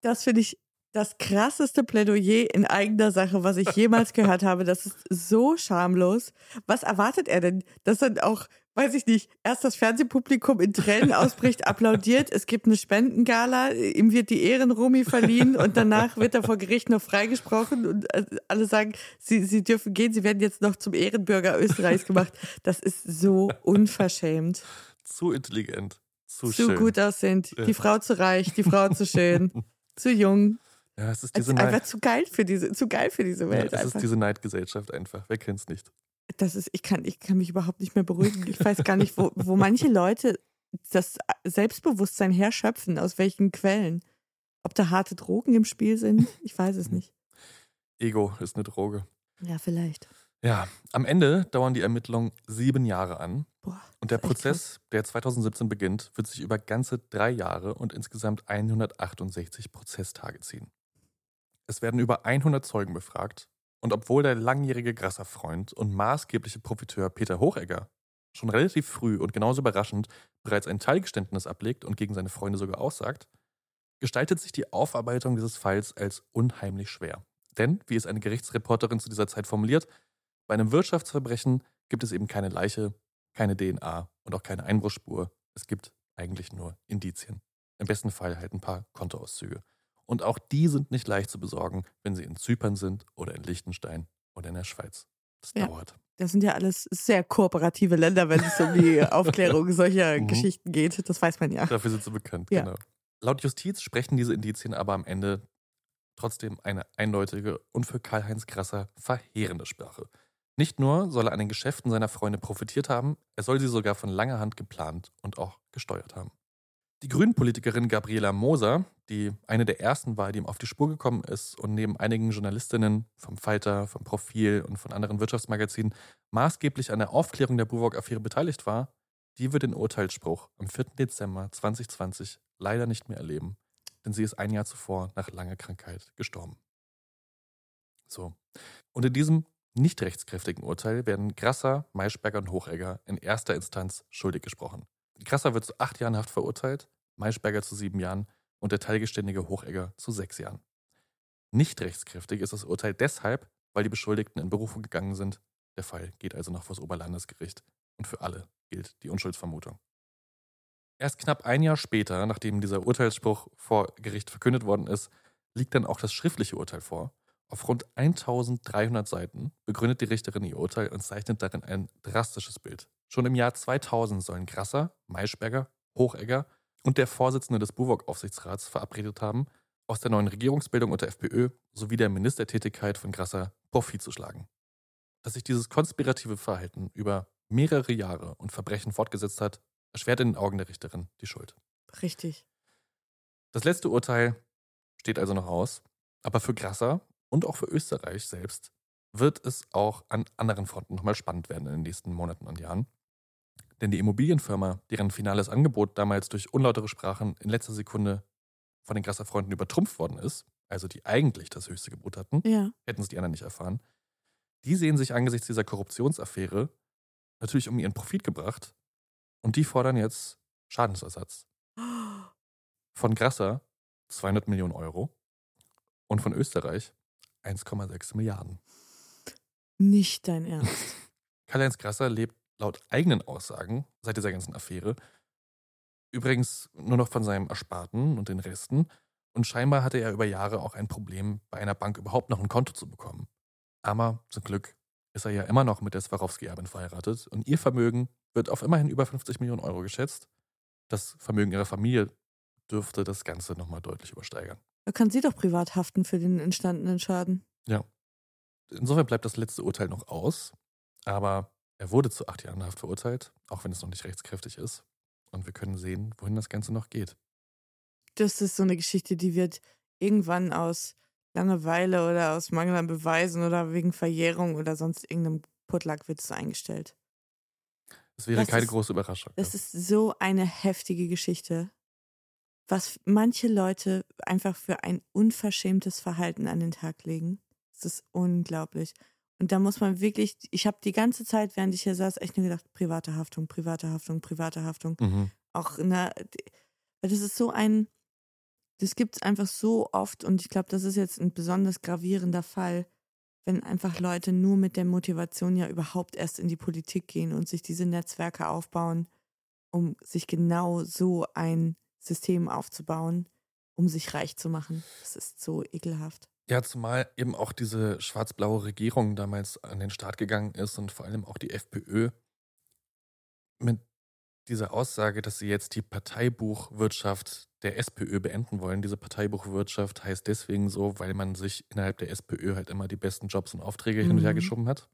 Das finde ich das krasseste Plädoyer in eigener Sache, was ich jemals gehört habe. Das ist so schamlos. Was erwartet er denn? Dass dann auch, weiß ich nicht, erst das Fernsehpublikum in Tränen ausbricht, applaudiert, es gibt eine Spendengala, ihm wird die Ehrenrumi verliehen und danach wird er vor Gericht noch freigesprochen und äh, alle sagen, sie, sie dürfen gehen, sie werden jetzt noch zum Ehrenbürger Österreichs gemacht. Das ist so unverschämt. Zu intelligent. Zu, zu schön. gut aussehend. Ja. Die Frau zu reich, die Frau zu schön, zu jung. Ja, es ist Es diese einfach Neid. zu geil für diese, zu geil für diese Ja, Welt. es einfach. ist diese Neidgesellschaft einfach. Wer kennt's nicht? Das ist, ich kann, ich kann mich überhaupt nicht mehr beruhigen. Ich weiß gar nicht, wo, wo manche Leute das Selbstbewusstsein herschöpfen, aus welchen Quellen. Ob da harte Drogen im Spiel sind, ich weiß es nicht. Ego ist eine Droge. Ja, vielleicht. Ja, am Ende dauern die Ermittlungen sieben Jahre an. und der Prozess, der 2017 beginnt, wird sich über ganze drei Jahre und insgesamt 168 Prozesstage ziehen. Es werden über 100 Zeugen befragt. Und obwohl der langjährige Grasser-Freund und maßgebliche Profiteur Peter Hochegger schon relativ früh und genauso überraschend bereits ein Teilgeständnis ablegt und gegen seine Freunde sogar aussagt, gestaltet sich die Aufarbeitung dieses Falls als unheimlich schwer. Denn, wie es eine Gerichtsreporterin zu dieser Zeit formuliert, bei einem Wirtschaftsverbrechen gibt es eben keine Leiche, keine DNA und auch keine Einbruchsspur. Es gibt eigentlich nur Indizien. Im besten Fall halt ein paar Kontoauszüge. Und auch die sind nicht leicht zu besorgen, wenn sie in Zypern sind oder in Liechtenstein oder in der Schweiz. Das Ja. dauert. Das sind ja alles sehr kooperative Länder, wenn es um die Aufklärung solcher Mhm. Geschichten geht. Das weiß man ja. Dafür sind sie bekannt, Ja. genau. Laut Justiz sprechen diese Indizien aber am Ende trotzdem eine eindeutige und für Karl-Heinz Grasser verheerende Sprache. Nicht nur soll er an den Geschäften seiner Freunde profitiert haben, er soll sie sogar von langer Hand geplant und auch gesteuert haben. Die Grünen-Politikerin Gabriela Moser, die eine der ersten war, die ihm auf die Spur gekommen ist und neben einigen Journalistinnen vom Falter, vom Profil und von anderen Wirtschaftsmagazinen maßgeblich an der Aufklärung der Buwok-Affäre beteiligt war, die wird den Urteilsspruch am 4. Dezember 2020 leider nicht mehr erleben, denn sie ist ein Jahr zuvor nach langer Krankheit gestorben. So. Und in diesem nicht rechtskräftigen Urteil werden Grasser, Maischberger und Hochegger in erster Instanz schuldig gesprochen. Grasser wird zu acht Jahren Haft verurteilt, Maischberger zu sieben Jahren und der teilgeständige Hochegger zu sechs Jahren. Nicht rechtskräftig ist das Urteil deshalb, weil die Beschuldigten in Berufung gegangen sind. Der Fall geht also noch vor das Oberlandesgericht und für alle gilt die Unschuldsvermutung. Erst knapp ein Jahr später, nachdem dieser Urteilsspruch vor Gericht verkündet worden ist, liegt dann auch das schriftliche Urteil vor. Auf rund 1300 Seiten begründet die Richterin ihr Urteil und zeichnet darin ein drastisches Bild. Schon im Jahr 2000 sollen Grasser, Maischberger, Hochegger und der Vorsitzende des Buwok-Aufsichtsrats verabredet haben, aus der neuen Regierungsbildung unter FPÖ sowie der Ministertätigkeit von Grasser Profit zu schlagen. Dass sich dieses konspirative Verhalten über mehrere Jahre und Verbrechen fortgesetzt hat, erschwert in den Augen der Richterin die Schuld. Richtig. Das letzte Urteil steht also noch aus, aber für Grasser und auch für Österreich selbst wird es auch an anderen Fronten nochmal spannend werden in den nächsten Monaten und Jahren. Denn die Immobilienfirma, deren finales Angebot damals durch unlautere Sprachen in letzter Sekunde von den Grasser Freunden übertrumpft worden ist, also die eigentlich das höchste Gebot hatten, Ja. hätten es die anderen nicht erfahren, die sehen sich angesichts dieser Korruptionsaffäre natürlich um ihren Profit gebracht und die fordern jetzt Schadensersatz. Von Grasser 200 Millionen Euro und von Österreich 1,6 Milliarden. Nicht dein Ernst. Karl-Heinz Grasser lebt laut eigenen Aussagen seit dieser ganzen Affäre übrigens nur noch von seinem Ersparten und den Resten und scheinbar hatte er über Jahre auch ein Problem, bei einer Bank überhaupt noch ein Konto zu bekommen. Aber zum Glück ist er ja immer noch mit der Swarovski-Erbin verheiratet und ihr Vermögen wird auf immerhin über 50 Millionen Euro geschätzt. Das Vermögen ihrer Familie dürfte das Ganze nochmal deutlich übersteigern. Da kann sie doch privat haften für den entstandenen Schaden. Ja. Insofern bleibt das letzte Urteil noch aus, aber er wurde zu acht Jahren Haft verurteilt, auch wenn es noch nicht rechtskräftig ist. Und wir können sehen, wohin das Ganze noch geht. Das ist so eine Geschichte, die wird irgendwann aus Langeweile oder aus Mangel an Beweisen oder wegen Verjährung oder sonst irgendeinem Putlack wird es eingestellt. Das wäre Das keine ist- große Überraschung. Das ist so eine heftige Geschichte, was manche Leute einfach für ein unverschämtes Verhalten an den Tag legen. Das ist unglaublich. Und da muss man wirklich, ich habe die ganze Zeit, während ich hier saß, echt nur gedacht, private Haftung, private Haftung, private Haftung. Mhm. Auch der, weil das ist so ein, das gibt es einfach so oft und ich glaube, das ist jetzt ein besonders gravierender Fall, wenn einfach Leute nur mit der Motivation ja überhaupt erst in die Politik gehen und sich diese Netzwerke aufbauen, um sich genau so ein System aufzubauen, um sich reich zu machen. Das ist so ekelhaft. Ja, zumal eben auch diese schwarz-blaue Regierung damals an den Start gegangen ist und vor allem auch die FPÖ mit dieser Aussage, dass sie jetzt die Parteibuchwirtschaft der SPÖ beenden wollen. Diese Parteibuchwirtschaft heißt deswegen so, weil man sich innerhalb der SPÖ halt immer die besten Jobs und Aufträge hin und her Mhm. geschoben hat.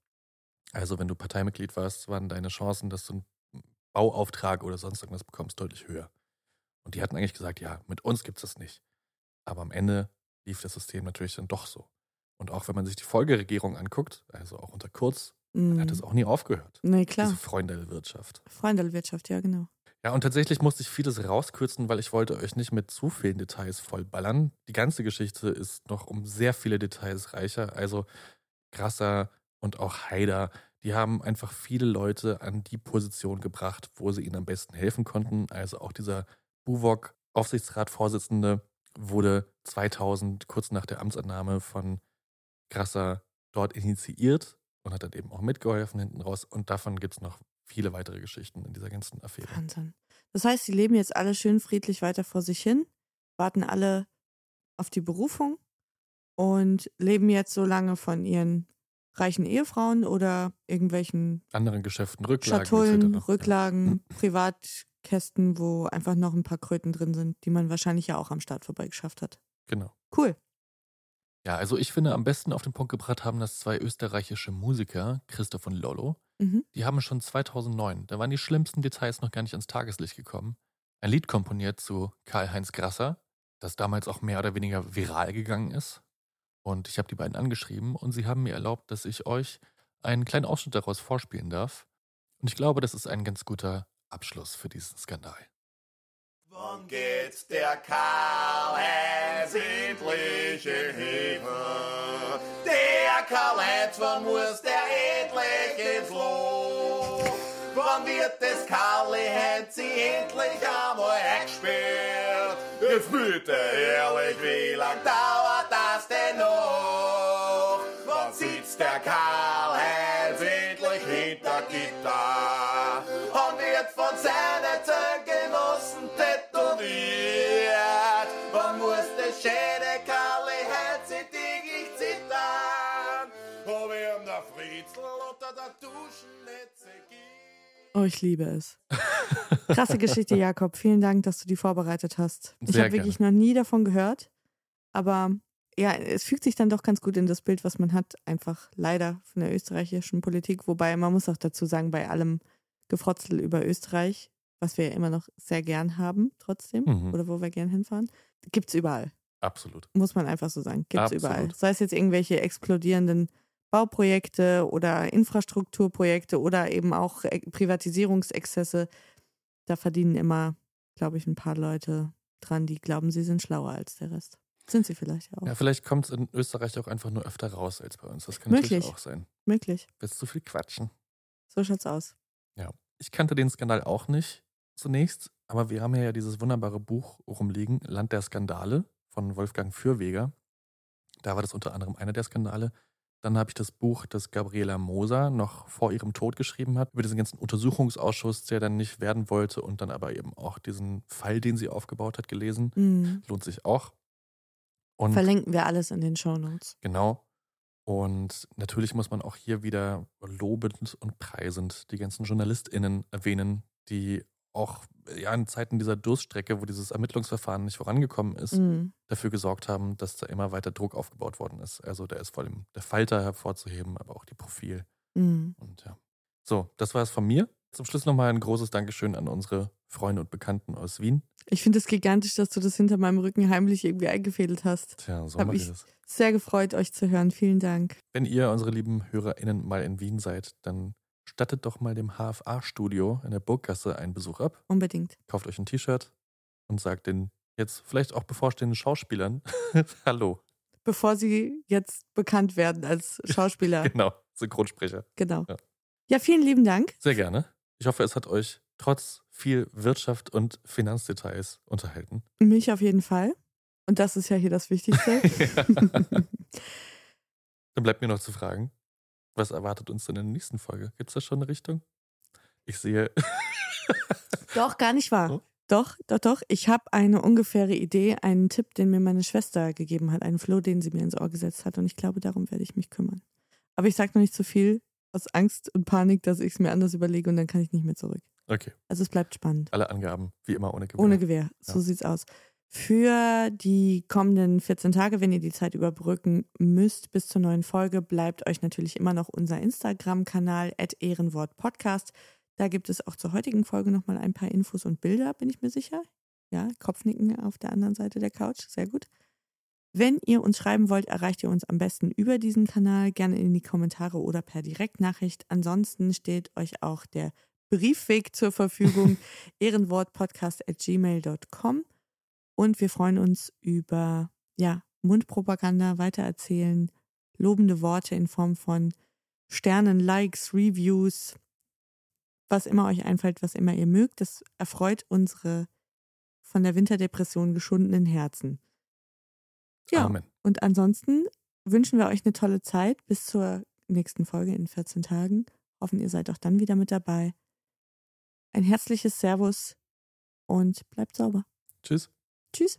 Also wenn du Parteimitglied warst, waren deine Chancen, dass du einen Bauauftrag oder sonst irgendwas bekommst, deutlich höher. Und die hatten eigentlich gesagt, ja, mit uns gibt's das nicht. Aber am Ende lief das System natürlich dann doch so. Und auch wenn man sich die Folgeregierung anguckt, also auch unter Kurz, dann hat Mhm. es auch nie aufgehört. Nee, klar. Diese Freundelwirtschaft. Freundelwirtschaft, ja, genau. Ja, und tatsächlich musste ich vieles rauskürzen, weil ich wollte euch nicht mit zu vielen Details vollballern. Die ganze Geschichte ist noch um sehr viele Details reicher. Also Grasser und auch Haider, die haben einfach viele Leute an die Position gebracht, wo sie ihnen am besten helfen konnten. Also auch dieser Buwok, Aufsichtsratsvorsitzende, wurde 2000, kurz nach der Amtsannahme von Grasser, dort initiiert und hat dann eben auch mitgeholfen hinten raus. Und davon gibt es noch viele weitere Geschichten in dieser ganzen Affäre. Wahnsinn. Das heißt, sie leben jetzt alle schön friedlich weiter vor sich hin, warten alle auf die Berufung und leben jetzt so lange von ihren reichen Ehefrauen oder irgendwelchen Anderen Geschäften, Rücklagen Schatullen. Rücklagen, Privatkästen, wo einfach noch ein paar Kröten drin sind, die man wahrscheinlich ja auch am Start vorbeigeschafft hat. Genau. Cool. Ja, also ich finde, am besten auf den Punkt gebracht haben das zwei österreichische Musiker, Christoph und Lollo. Mhm. Die haben schon 2009, da waren die schlimmsten Details noch gar nicht ans Tageslicht gekommen, ein Lied komponiert zu Karl-Heinz Grasser, das damals auch mehr oder weniger viral gegangen ist. Und ich habe die beiden angeschrieben und sie haben mir erlaubt, dass ich euch einen kleinen Ausschnitt daraus vorspielen darf. Und ich glaube, das ist ein ganz guter Abschluss für diesen Skandal. Wann geht's der Karl-Heinz endlich in Hilfe? Der Karl-Heinz, wann muss der endlich ins Loch? Wann wird das Karl-Heinz endlich einmal eingesperrt? Jetzt bitte ehrlich, wie lang dauert das denn noch? Wann sitzt der Karl-Heinz endlich hinter Gitter? Wird von seinen Zeitgenossen tätowiert? Wann muss der schöne Karl-Heinz täglich zittern? Ob ihm der Friedel oder der Duschennetze gibt? Oh, ich liebe es. Krasse Geschichte, Jakob. Vielen Dank, dass du die vorbereitet hast. Ich habe wirklich noch nie davon gehört. Aber ja, es fügt sich dann doch ganz gut in das Bild, was man hat, einfach leider von der österreichischen Politik. Wobei man muss auch dazu sagen, bei allem Gefrotzel über Österreich, was wir ja immer noch sehr gern haben, trotzdem, Mhm. oder wo wir gern hinfahren, gibt es überall. Absolut. Muss man einfach so sagen. Gibt es überall. Sei es jetzt irgendwelche explodierenden Bauprojekte oder Infrastrukturprojekte oder eben auch äh, Privatisierungsexzesse. Da verdienen immer, glaube ich, ein paar Leute dran, die glauben, sie sind schlauer als der Rest. Sind sie vielleicht auch. Ja, vielleicht kommt es in Österreich auch einfach nur öfter raus als bei uns. Das kann Möglich. natürlich auch sein. Möglich. Willst du viel quatschen? So schaut's aus. Ja. Ich kannte den Skandal auch nicht zunächst, aber wir haben ja dieses wunderbare Buch rumliegen, Land der Skandale von Wolfgang Fürweger. Da war das unter anderem einer der Skandale. Dann habe ich das Buch, das Gabriela Moser noch vor ihrem Tod geschrieben hat, über diesen ganzen Untersuchungsausschuss, der dann nicht werden wollte und dann aber eben auch diesen Fall, den sie aufgebaut hat, gelesen. Mhm. Lohnt sich auch. Und Verlinken wir alles in den Shownotes. Genau. Und natürlich muss man auch hier wieder lobend und preisend die ganzen JournalistInnen erwähnen, die auch ja, in Zeiten dieser Durststrecke, wo dieses Ermittlungsverfahren nicht vorangekommen ist, Mhm. dafür gesorgt haben, dass da immer weiter Druck aufgebaut worden ist. Also da ist vor allem der Falter hervorzuheben, aber auch die Profil. Mhm. Und ja. So, das war es von mir. Zum Schluss nochmal ein großes Dankeschön an unsere Freunde und Bekannten aus Wien. Ich finde es gigantisch, dass du das hinter meinem Rücken heimlich irgendwie eingefädelt hast. Tja, so Hab mache ich ich das. sehr gefreut, euch zu hören. Vielen Dank. Wenn ihr, unsere lieben HörerInnen, mal in Wien seid, dann stattet doch mal dem HFA-Studio in der Burggasse einen Besuch ab. Unbedingt. Kauft euch ein T-Shirt und sagt den jetzt vielleicht auch bevorstehenden Schauspielern Hallo. Bevor sie jetzt bekannt werden als Schauspieler. Genau, Synchronsprecher. Genau. Ja. Ja, vielen lieben Dank. Sehr gerne. Ich hoffe, es hat euch trotz viel Wirtschaft und Finanzdetails unterhalten. Mich auf jeden Fall. Und das ist ja hier das Wichtigste. Dann bleibt mir noch zu fragen, was erwartet uns denn in der nächsten Folge? Gibt es da schon eine Richtung? Ich sehe. Doch, gar nicht wahr. Doch, doch, doch. Ich habe eine ungefähre Idee, einen Tipp, den mir meine Schwester gegeben hat, einen Floh, den sie mir ins Ohr gesetzt hat. Und ich glaube, darum werde ich mich kümmern. Aber ich sage noch nicht zu viel, aus Angst und Panik, dass ich es mir anders überlege und dann kann ich nicht mehr zurück. Okay. Also es bleibt spannend. Alle Angaben, wie immer, ohne Gewehr. Ohne Gewehr, so Ja. sieht's aus. Für die kommenden 14 Tage, wenn ihr die Zeit überbrücken müsst bis zur neuen Folge, bleibt euch natürlich immer noch unser Instagram-Kanal ehrenwortpodcast. Da gibt es auch zur heutigen Folge nochmal ein paar Infos und Bilder, bin ich mir sicher. Ja, Kopfnicken auf der anderen Seite der Couch, sehr gut. Wenn ihr uns schreiben wollt, erreicht ihr uns am besten über diesen Kanal, gerne in die Kommentare oder per Direktnachricht. Ansonsten steht euch auch der Briefweg zur Verfügung, ehrenwortpodcast.gmail.com. Und wir freuen uns über ja, Mundpropaganda, weitererzählen, lobende Worte in Form von Sternen, Likes, Reviews, was immer euch einfällt, was immer ihr mögt. Das erfreut unsere von der Winterdepression geschundenen Herzen. Ja, Amen. und ansonsten wünschen wir euch eine tolle Zeit bis zur nächsten Folge in 14 Tagen. Hoffen, ihr seid auch dann wieder mit dabei. Ein herzliches Servus und bleibt sauber. Tschüss. Tschüss.